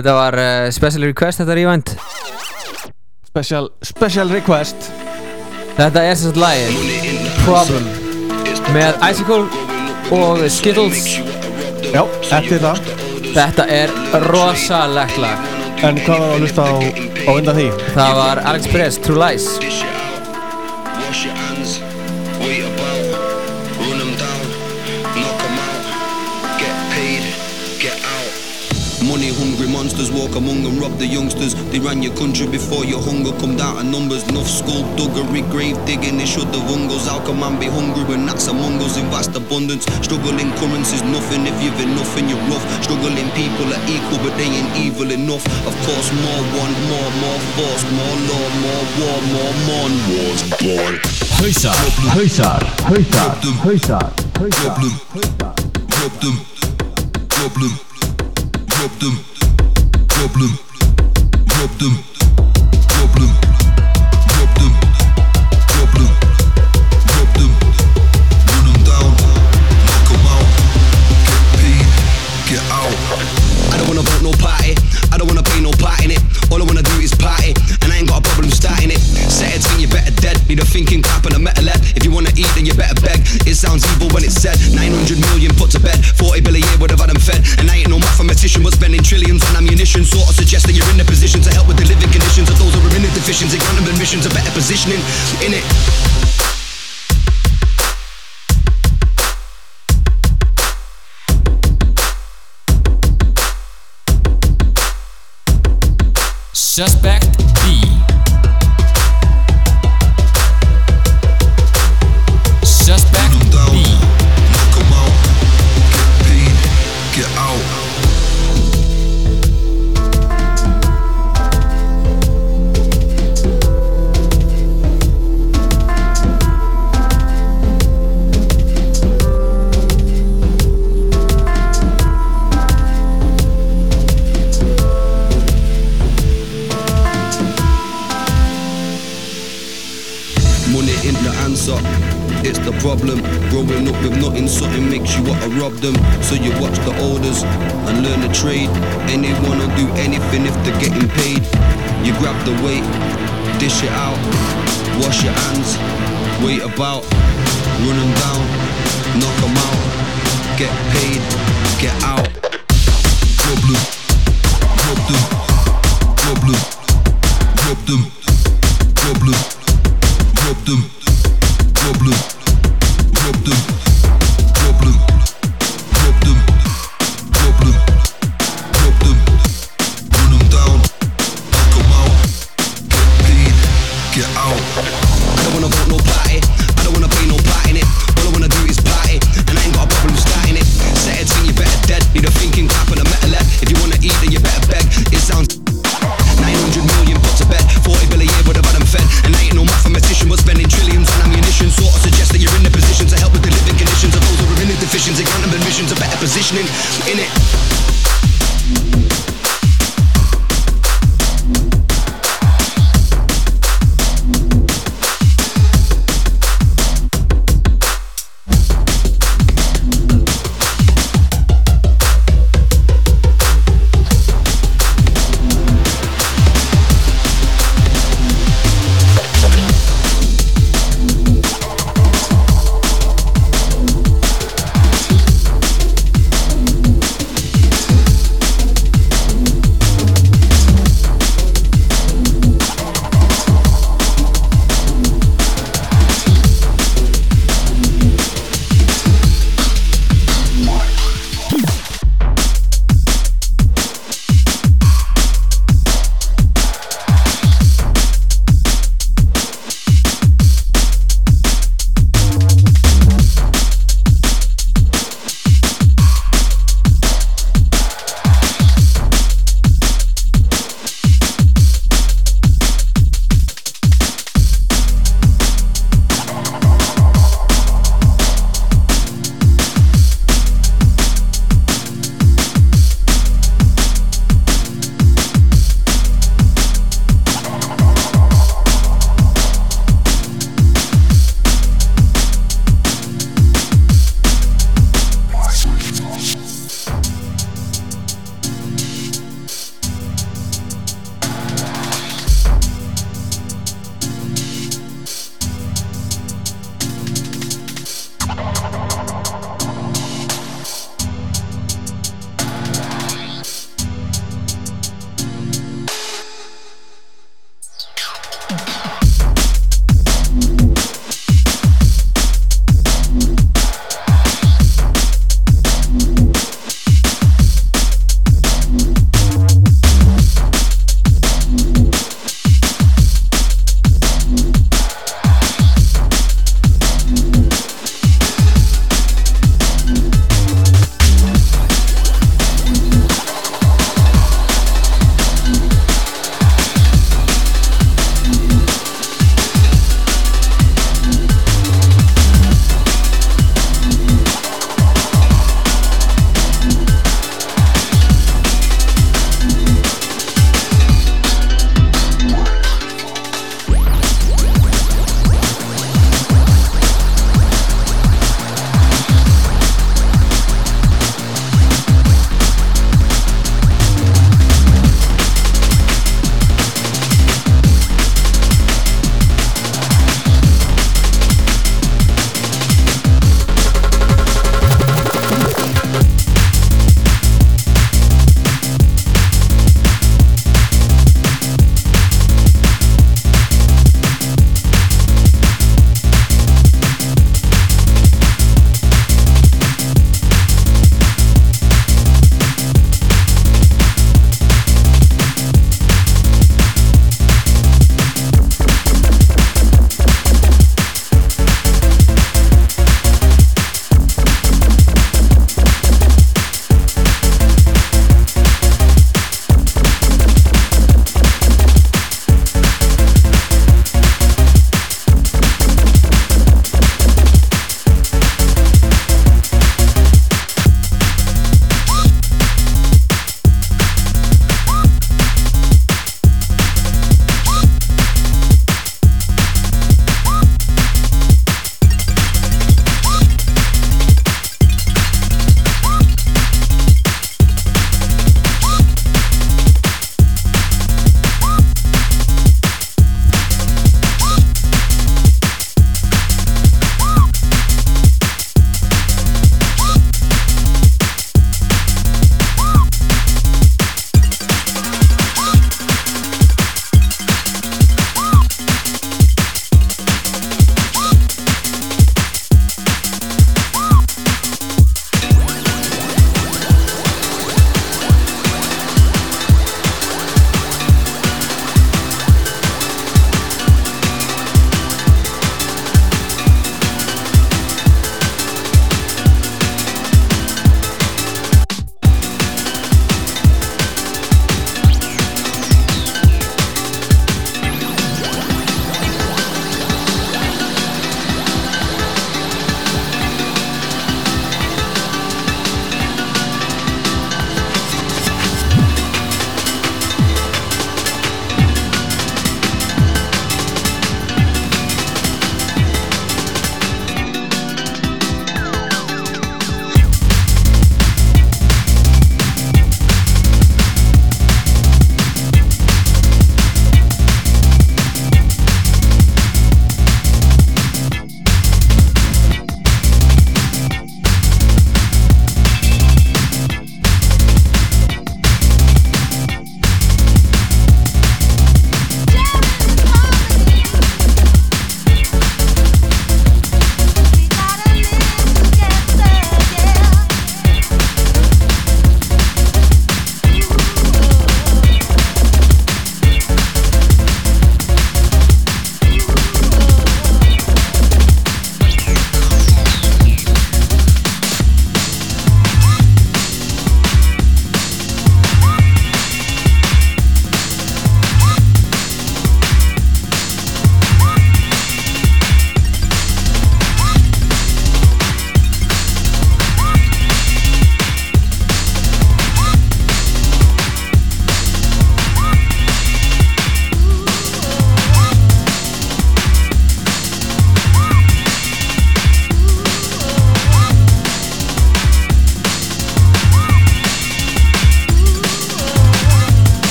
Þetta var uh, special request þetta rewind Special, special request. Þetta er sagt lagið. Problem. Með Icicle og Skittles. Já, eftir það. Þetta er rosalegt lag. En hvað var að hlusta á, á undan því? Það var Alex Perez, True Lies the youngsters. They ran your country before your hunger come down in numbers. Enough school duggery, grave digging, they should the vungles. How can man be hungry when that's among us in vast abundance? Struggling currents is nothing if you've enough and you're rough. Struggling people are equal, but they ain't evil enough. Of course, more want more, more force, more law, more war, more mon wars, boy. Hussar, Hussar, Hussar, Hussar, Hussar. Problem, problem, problem, problem. problem thinking cap and I ain't got a metal head. If you wanna eat, then you better beg. It sounds evil when it's said. 900 million put to bed, 40 bill a year would have had them fed. And I ain't no mathematician, but spending trillions on ammunition. Sort of suggest that you're in a position to help with the living conditions of those who are in the deficiency. Grant them admissions, a better positioning in it. Suspect B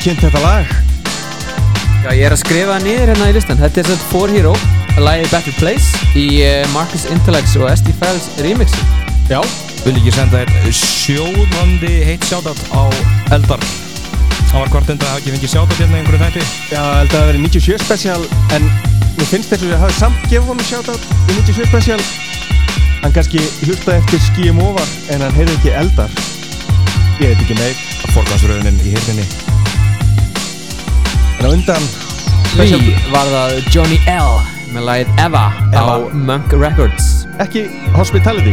kynnt þetta lag? Já, ég er að skrifa það niður hérna í listan. Þetta er svona For Hero, lagið Better Place í uh, Marcus Intellects og SD Files remixi. Já. Vil ekki senda þér sjóðandi heitt sjátat á Eldar. Hann var hvort undan að ekki fengið sjátat hérna í einhverju þætti. Já, að það veri 97 special en mér finnst þess að ég hafi samt gefið honum shoutout í 97 special hann kannski hlustaði eftir skíum ofar en hann heyrði ekki eldar. Ég veit ekki meir. Forgansröðunin í hirðinni en á undan Því var það Johnny L með lagið Eva, á Eva. Monk Records. Ekki Hospitality?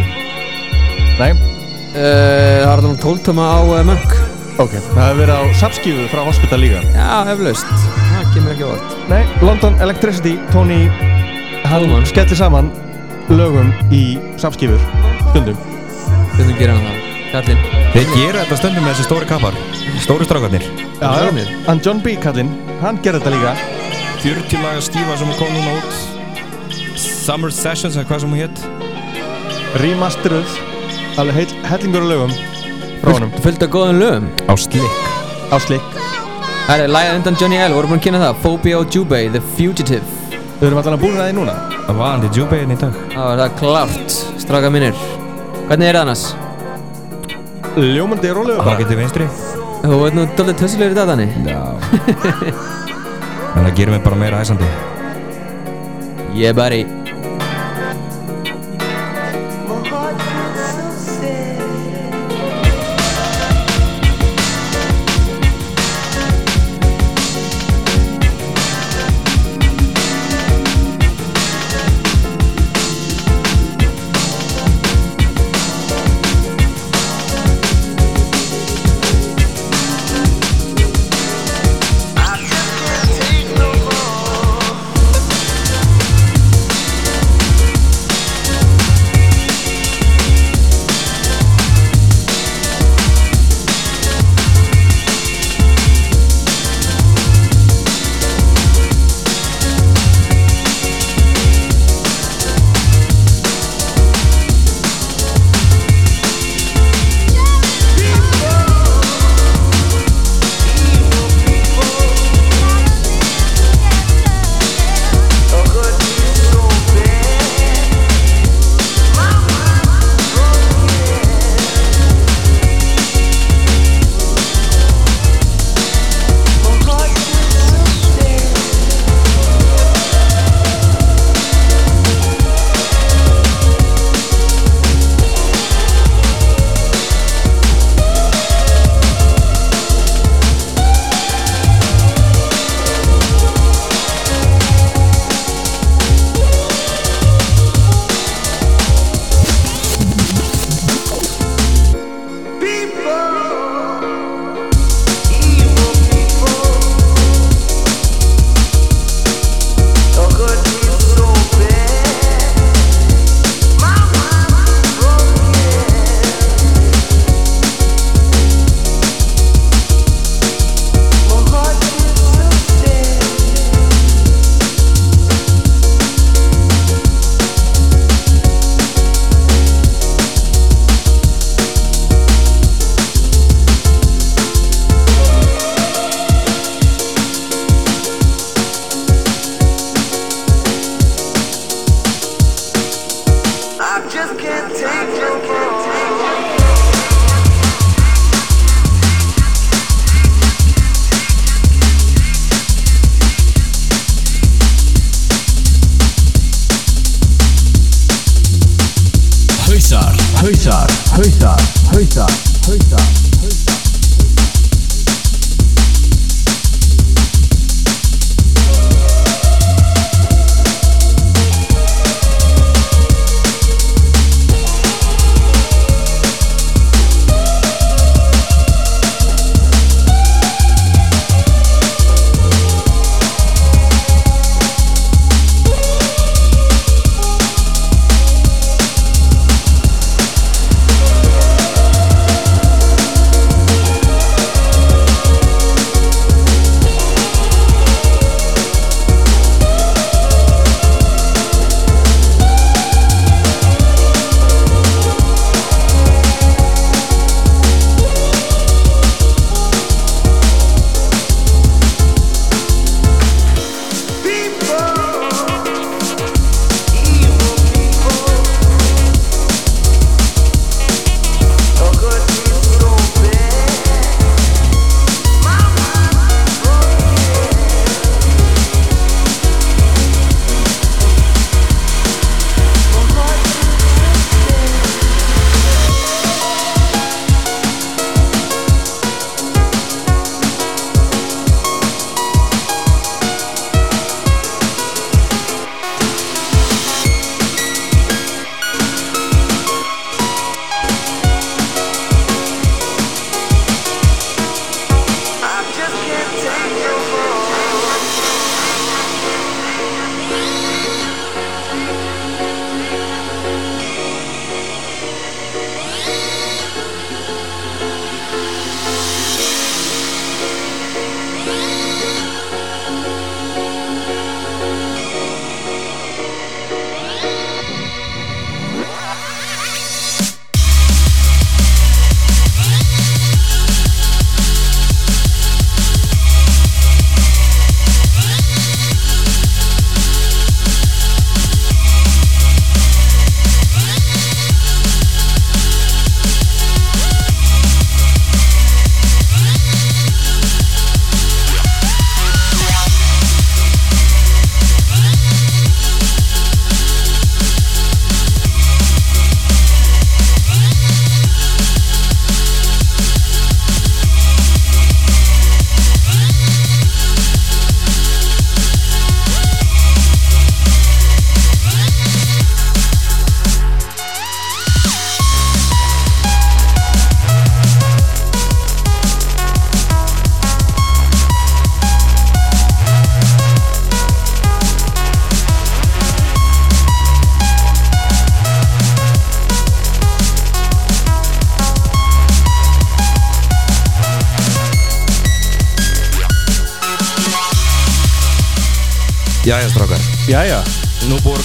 Nei, uh, Það var alveg 12 tóma á uh, Monk ok, það hefur verið á sapskífu frá Hospital líka. Já, eflaust, það kemur ekki óvart. Nei, London Electricity, Tony hann Coleman. skellir saman lögum í sapskífur stundum. Þetta gerir hann það, kallinn. Þeir gera þetta stundum með þessi stóri kappar Stóri strákarnir Já, hann John B. kallinn, hann gerði þetta líka. 40 laga skífa sem kom núna út. Summer Sessions eða hvað sem hún hétt remasteruð alveg heil, hellingur lögum frá honum. Fullt af góðum lögum. Á slick. Á slikk Það er lagið undan Johnny L, vorum búin að kynna það. Phobia og Jubei, The Fugitive. Við allan að búin að því núna. Það var hann til Jubegin í dag. Það var það klárt, stráka mínir. Hvernig er það annars? Ljómandi rólegur Hvað getur vinstri? Þú veit nú doldið tössulegur í dag þannig Já. En það gerir mig bara meira æsandi. Yeah buddy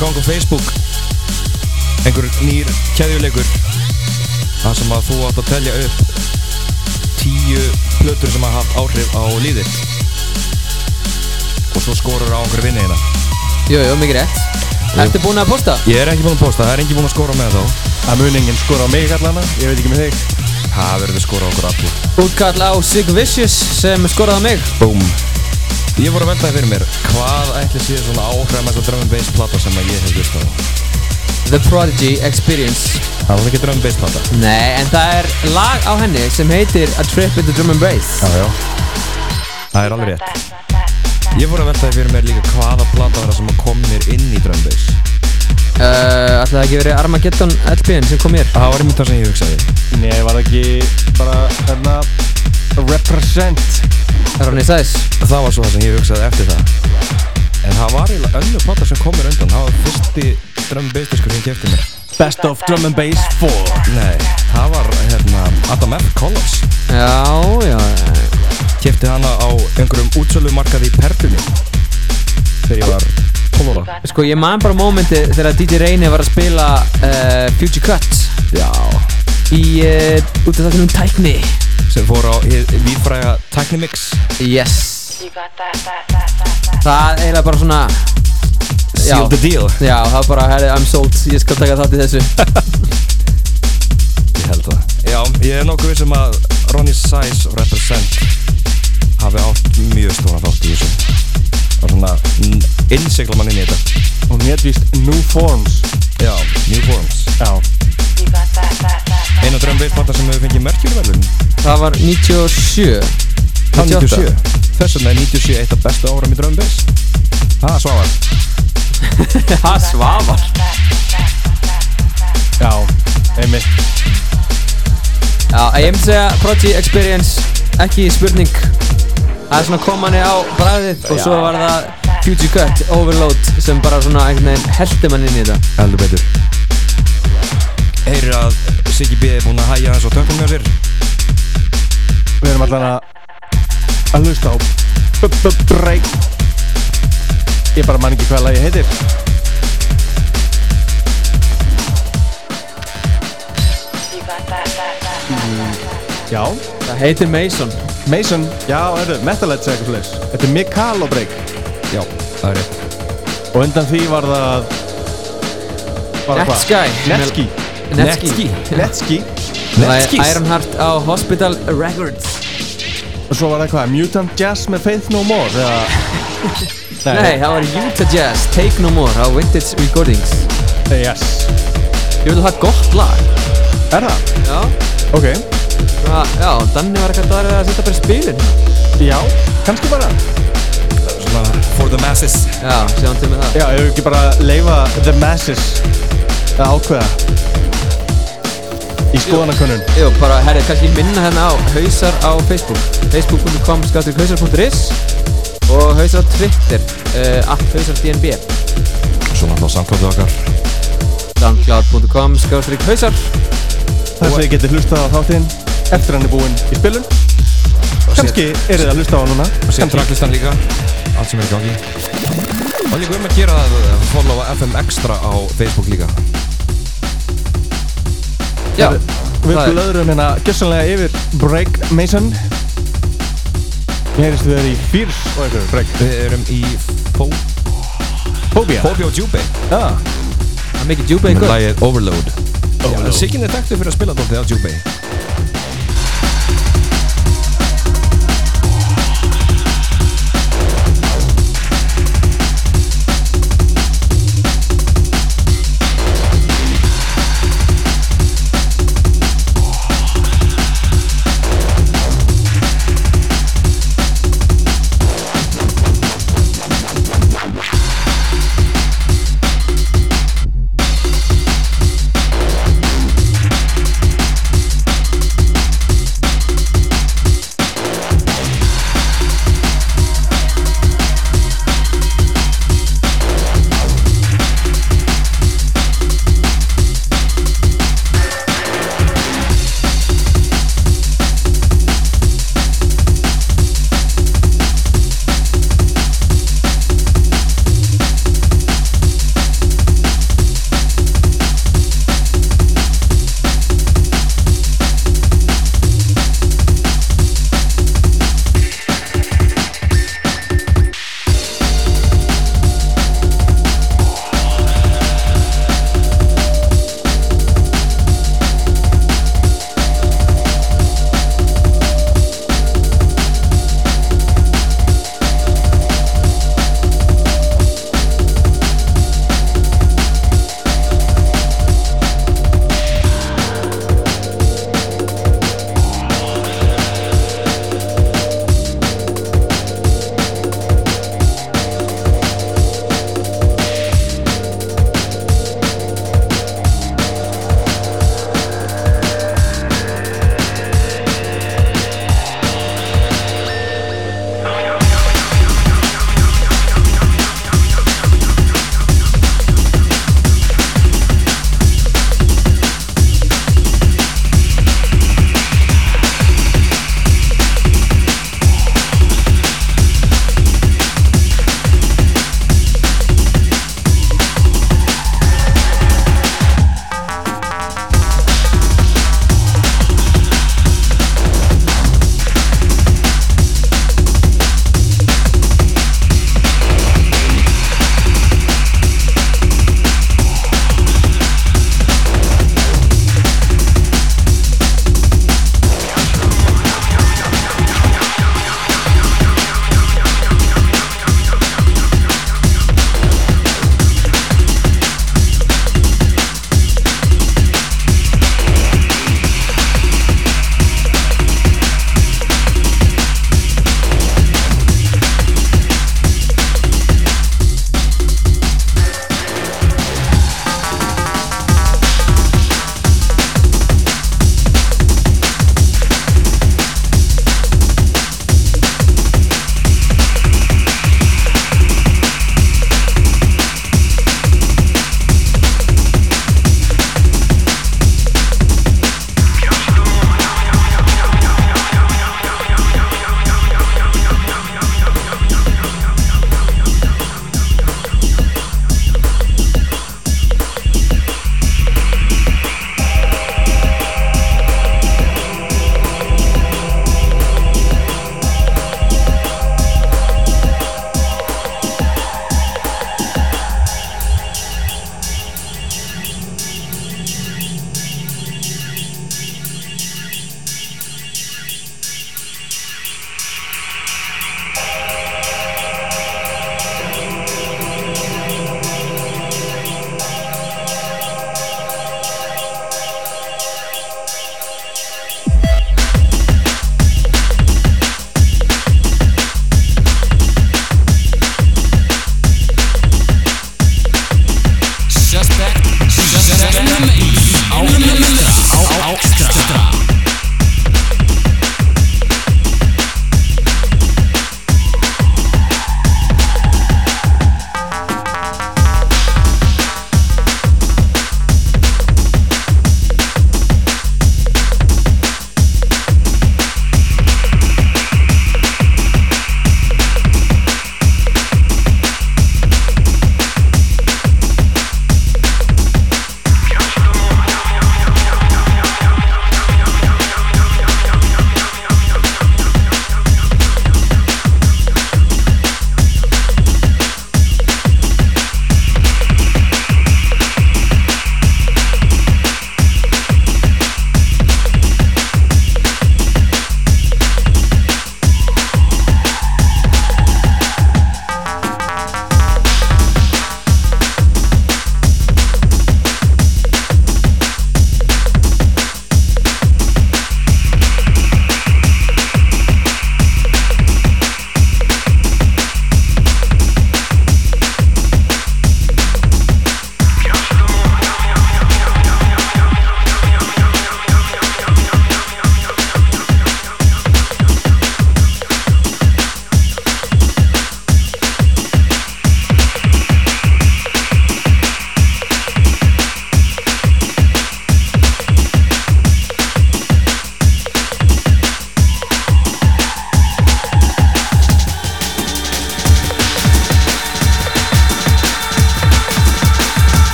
að ganga á Facebook. Einhver nýr keðjuleikur. Það sem að þú átt að telja upp. Tíu plötur sem að haft áhrif á líðitt og svo skorur á einhverju vinni hérna. Jú, jú, mikið rétt. Ertu búinn að posta? Ég er ekki búinn að posta, það er engin búinn að skora með þá Það mun enginn skora á mig allana, ég veit ekki með þig. Það verður skora á okkur allir? Útkall á Sig Vicious sem skoraði á mig. Búm. Ég voru að veltaði fyrir mér hvað ætli sé svona áhrifamest drum and bass plata sem að ég hef vist á. The Prodigy Experience. Það var ekki drum and bass plata. Nei, en það er lag á henni sem heitir A Trip into Drum and Bass. Já, já. Það er alveg rétt. Ég voru að veltaði fyrir mér líka hvaða plata var það sem að kom mér inn í drum and bass. Uh, Ætlaði það ekki verið Armageddon LP-in sem kom mér? Það var einmitt það sem ég hugsaði. Nei, var það ekki bara hérna Represent? Ronny Sæs Það var svo það sem ég hugsaði eftir það En það var eiginlega önnur plata sem kom mér undan. Það var fyrsti drum and bass diskur sem ég kefti mér. Best of Drum and Bass 4 Nei, það var hérna Adam F. Collins. Já, já Kefti hana á einhverjum útsölumarkaði í Perlunni Þegar ég var 12 ára. Sko, ég man bara mómenti þegar DJ Reyni var að spila uh, Future Cut Já. Í, uh, út af þáttunum tækni. Sem fór á výfræga Technimix Yes Það er eiginlega bara svona já. Seal the deal. Já, það er bara, herri, I'm sold. Ég skal taka þátt í þessu. <laughs> Ég held það. Já, ég er nokkuð vissum að Ronny Size og Represent hafi átt mjög stóna þátt í þessu. Og svona innsikla mann inn í þetta. Hún hétt víst New Forms. Já, New Forms. Já. Einu drömm veitplata sem hefur fengið merkjulverðun Það var 97 Það var 97 Þess vegna er 97 eitt af bestu áram í drömm bass Það svavar? <laughs> Það svafar Já, einmitt. Já, ég myndi segja Prodigy Experience ekki spurning. Það er svona komanni á bræðið og svo var það Future Cut Overload sem bara svona einhvern veginn heldi mann inn í þetta. Heldur betur. Heyrir að Siggi B er búinn að hæja þess á tökum með sér. Við erum allan að að hlusta á B-b-break Ég bara man ekki hvað lagi heitir. Mm, Já. Það heitir Mason. Mason, já, þetta er Metalheads eitthvað slags Þetta er Mikalo break. Já, það er rétt. Og undan því var það? Netsky. Netsky. Netsky. Netsky. Ironheart á Hospital Records Og svo var það hvað? Mutant Jazz með Faith No More eða? Nei, það var Utah Jazz Take No More á Vintage Recordings. Yes. Ég vil það gott lag. Er það? Já. Ok. Já, já, Danni var eitthvað að að setja bara í spilin. Já, kannski bara. Svona for the masses. Já, sjáum til með það. Já, ef við ekki bara leifa the masses að ákveða í skoðanakönnun. Jú, bara, herri, kannski minna hérna á hausar á Facebook. Facebook.com skáttur hausar.is og hausar á Twitter uh, at hausardnb Svo náttúrulega samkvæmdu okkar. Soundcloud.com skáttur hausar. Þar sem þið getur hlustað á þáttinn eftir hann er búinn í spilun. Kannski er þið að hlusta á hann núna. Og síðan tracklistan líka. Allt sem er í gangi. Og líka um að gera það að followa FM Extra á Facebook líka Já, við það blöðrum hérna gjössanlega yfir Break Mason. Ég heyrist við erum í Fierce og eitthvað Break? Við erum í Fó Phobia Phobia og Jubei Já, það er mikið ykkur lagið Overload. Overload. Sigyn er þekktu fyrir að spila dóltið á Jubei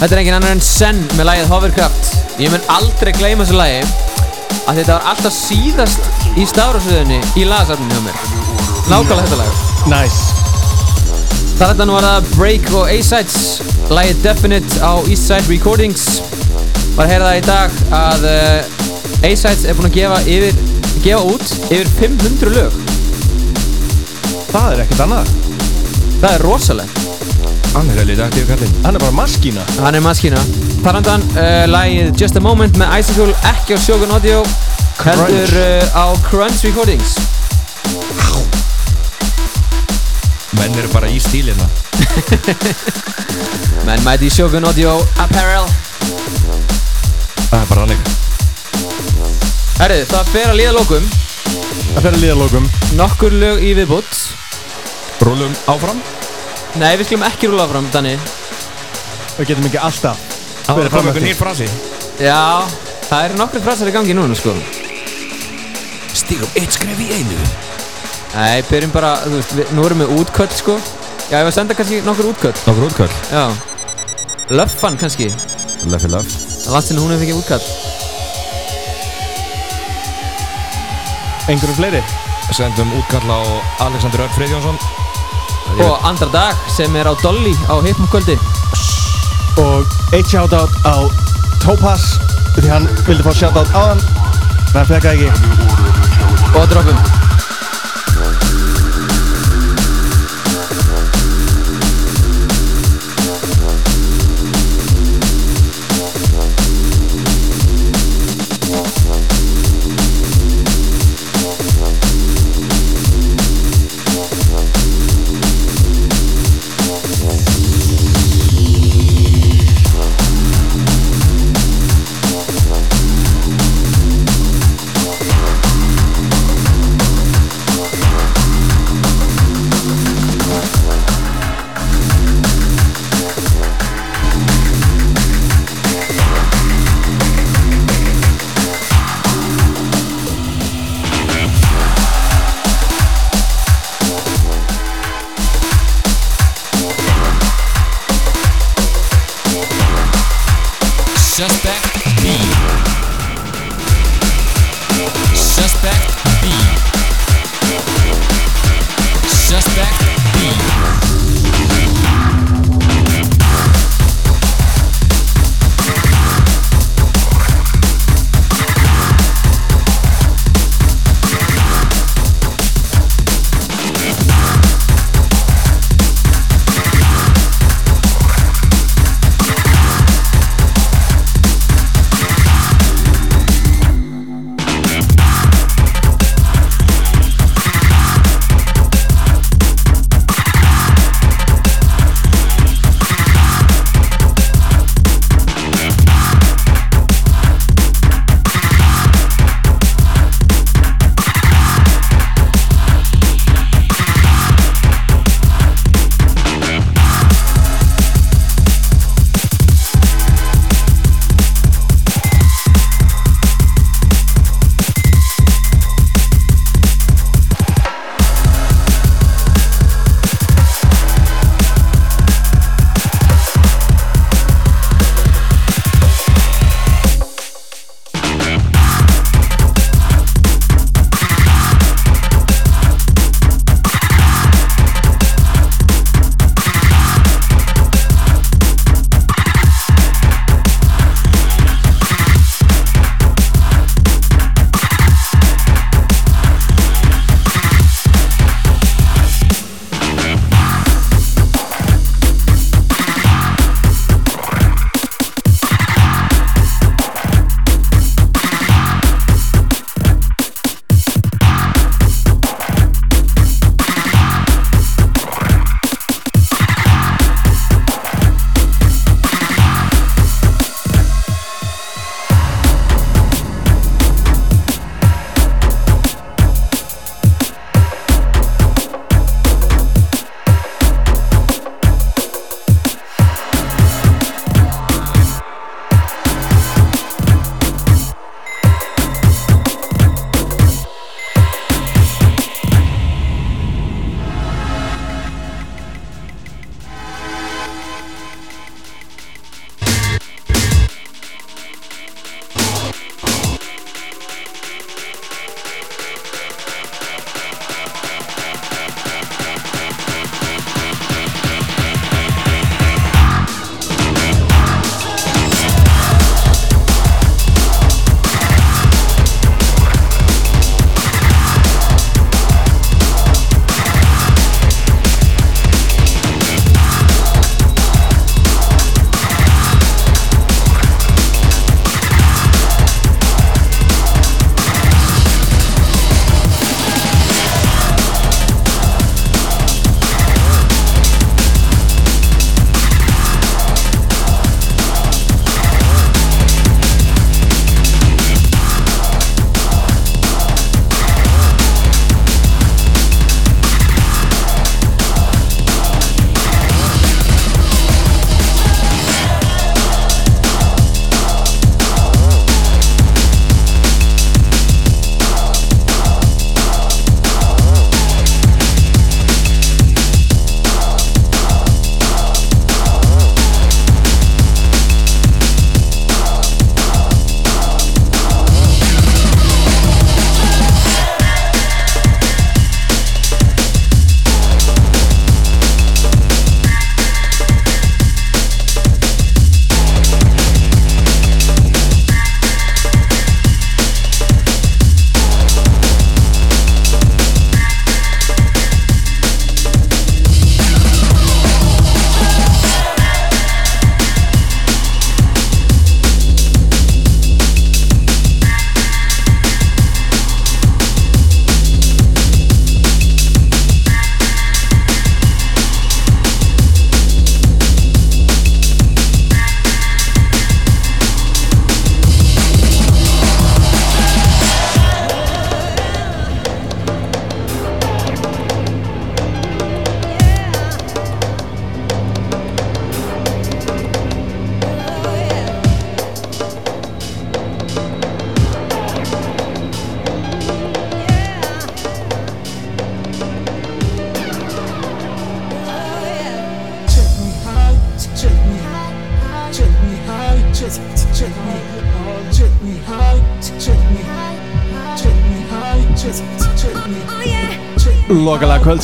Þetta er engin annar en Sen með lagið Hovercraft. Ég mun aldrei gleyma þessu lagi að þetta var alltaf síðast í stafrásöðunni í lagasafninu hjá mér. Nákvæmlega þetta lag. Nice. Þar þetta nú var það Break og A-Sides. Lagið Definite á Eastside Recordings. Var að heyra það í dag að uh, A-Sides er búinn að gefa, yfir, gefa út yfir 500 lög. Það er ekkert annað. Það er rosalegt Hann er helviti aktíf kallinn. Hann er bara maskína. Hann er maskína. Tarandan, uh, lagið Just a Moment með Icicle ekki á Shogun Audio heldur uh, á Crunch Recordings. Menn eru bara í stílina. <laughs> Menn mæti í Shogun Audio Apparel. Það er bara hannig Herri, það fer að líða lókum Það fer að líða lókum Nokkur lög í viðbútt Rúlum áfram Nei, við skulum ekki rúla fram, Danni. Við getum ekki alltaf Það er fram komið einhver nýr frasi. Já, það eru nokkur frasar í gangi núna, sko. Stígum eitt skref í einu. Nei, byrjum bara, þú veist, við, nú erum við útköll, sko. Já, ég var að senda kannski nokkur útköll. Nokkur útköll? Já. Löffan, kannski. Löffi löff. Það langt sinni hún hefur fengið útkall Einhverju fleiri? Sendum útkall á Alexander Örn Friðjónsson Og andra dag sem er á Dolly á hiphopkvöldi Og eitt shoutout á Topaz Því hann vildi fá shoutout á hann En hann fekk það ekki. Og dropum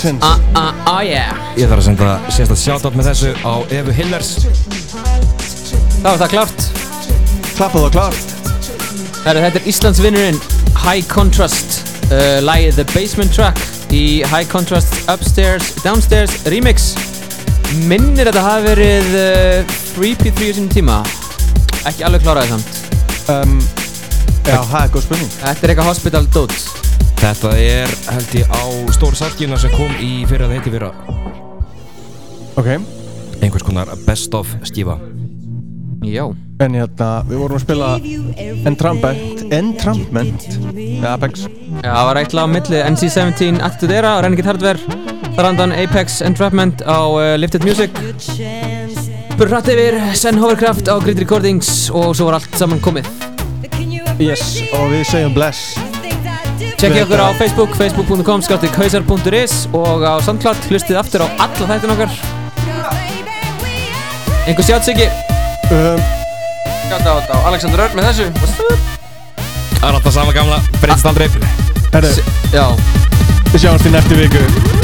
Kvöldsins Ah, ah, ah, yeah. Ég þarf að senda sérstætt shoutout með þessu á Evu Hillers. Það var það klárt. Klappað og klárt. Herru, þetta er Íslandsvinnurinn High Contrast uh, Lægið The Basement Track í High Contrast Upstairs, Downstairs Remix. Minnir þetta hafi verið uh, 3P3 á sínum tíma? Ekki alveg kláraði samt. Um, Já, það er góð spurning. Þetta er eitthvað hospital dot Þetta er held ég á stór salkina sem kom í fyrir að heiti fyrra. Ok. Einhvers konar best of skífa. Já. En hérna, við vorum að spila Entrampment Entrampment með Apex. Já, það var eitt lag á milli NC-17 Attitude Era og Renegade Hardware. Þar andan Apex Entrapment á uh, Lifted Music. Burrætt yfir Sen Hovercraft á Grid Recordings og svo var allt saman komið. Yes, og við segjum bless Tjekkið okkur á Facebook, facebook.com skáttir kausar.is og á Soundcloud. Hlustið aftur á alla þættin okkar. Einhver sjátt Siggi? Um, Sjátt á þetta á. Alexander Örn með þessu. Það er alltaf sama gamla, breytist aldrei. Herru, Já. Við sjáumst í næstu viku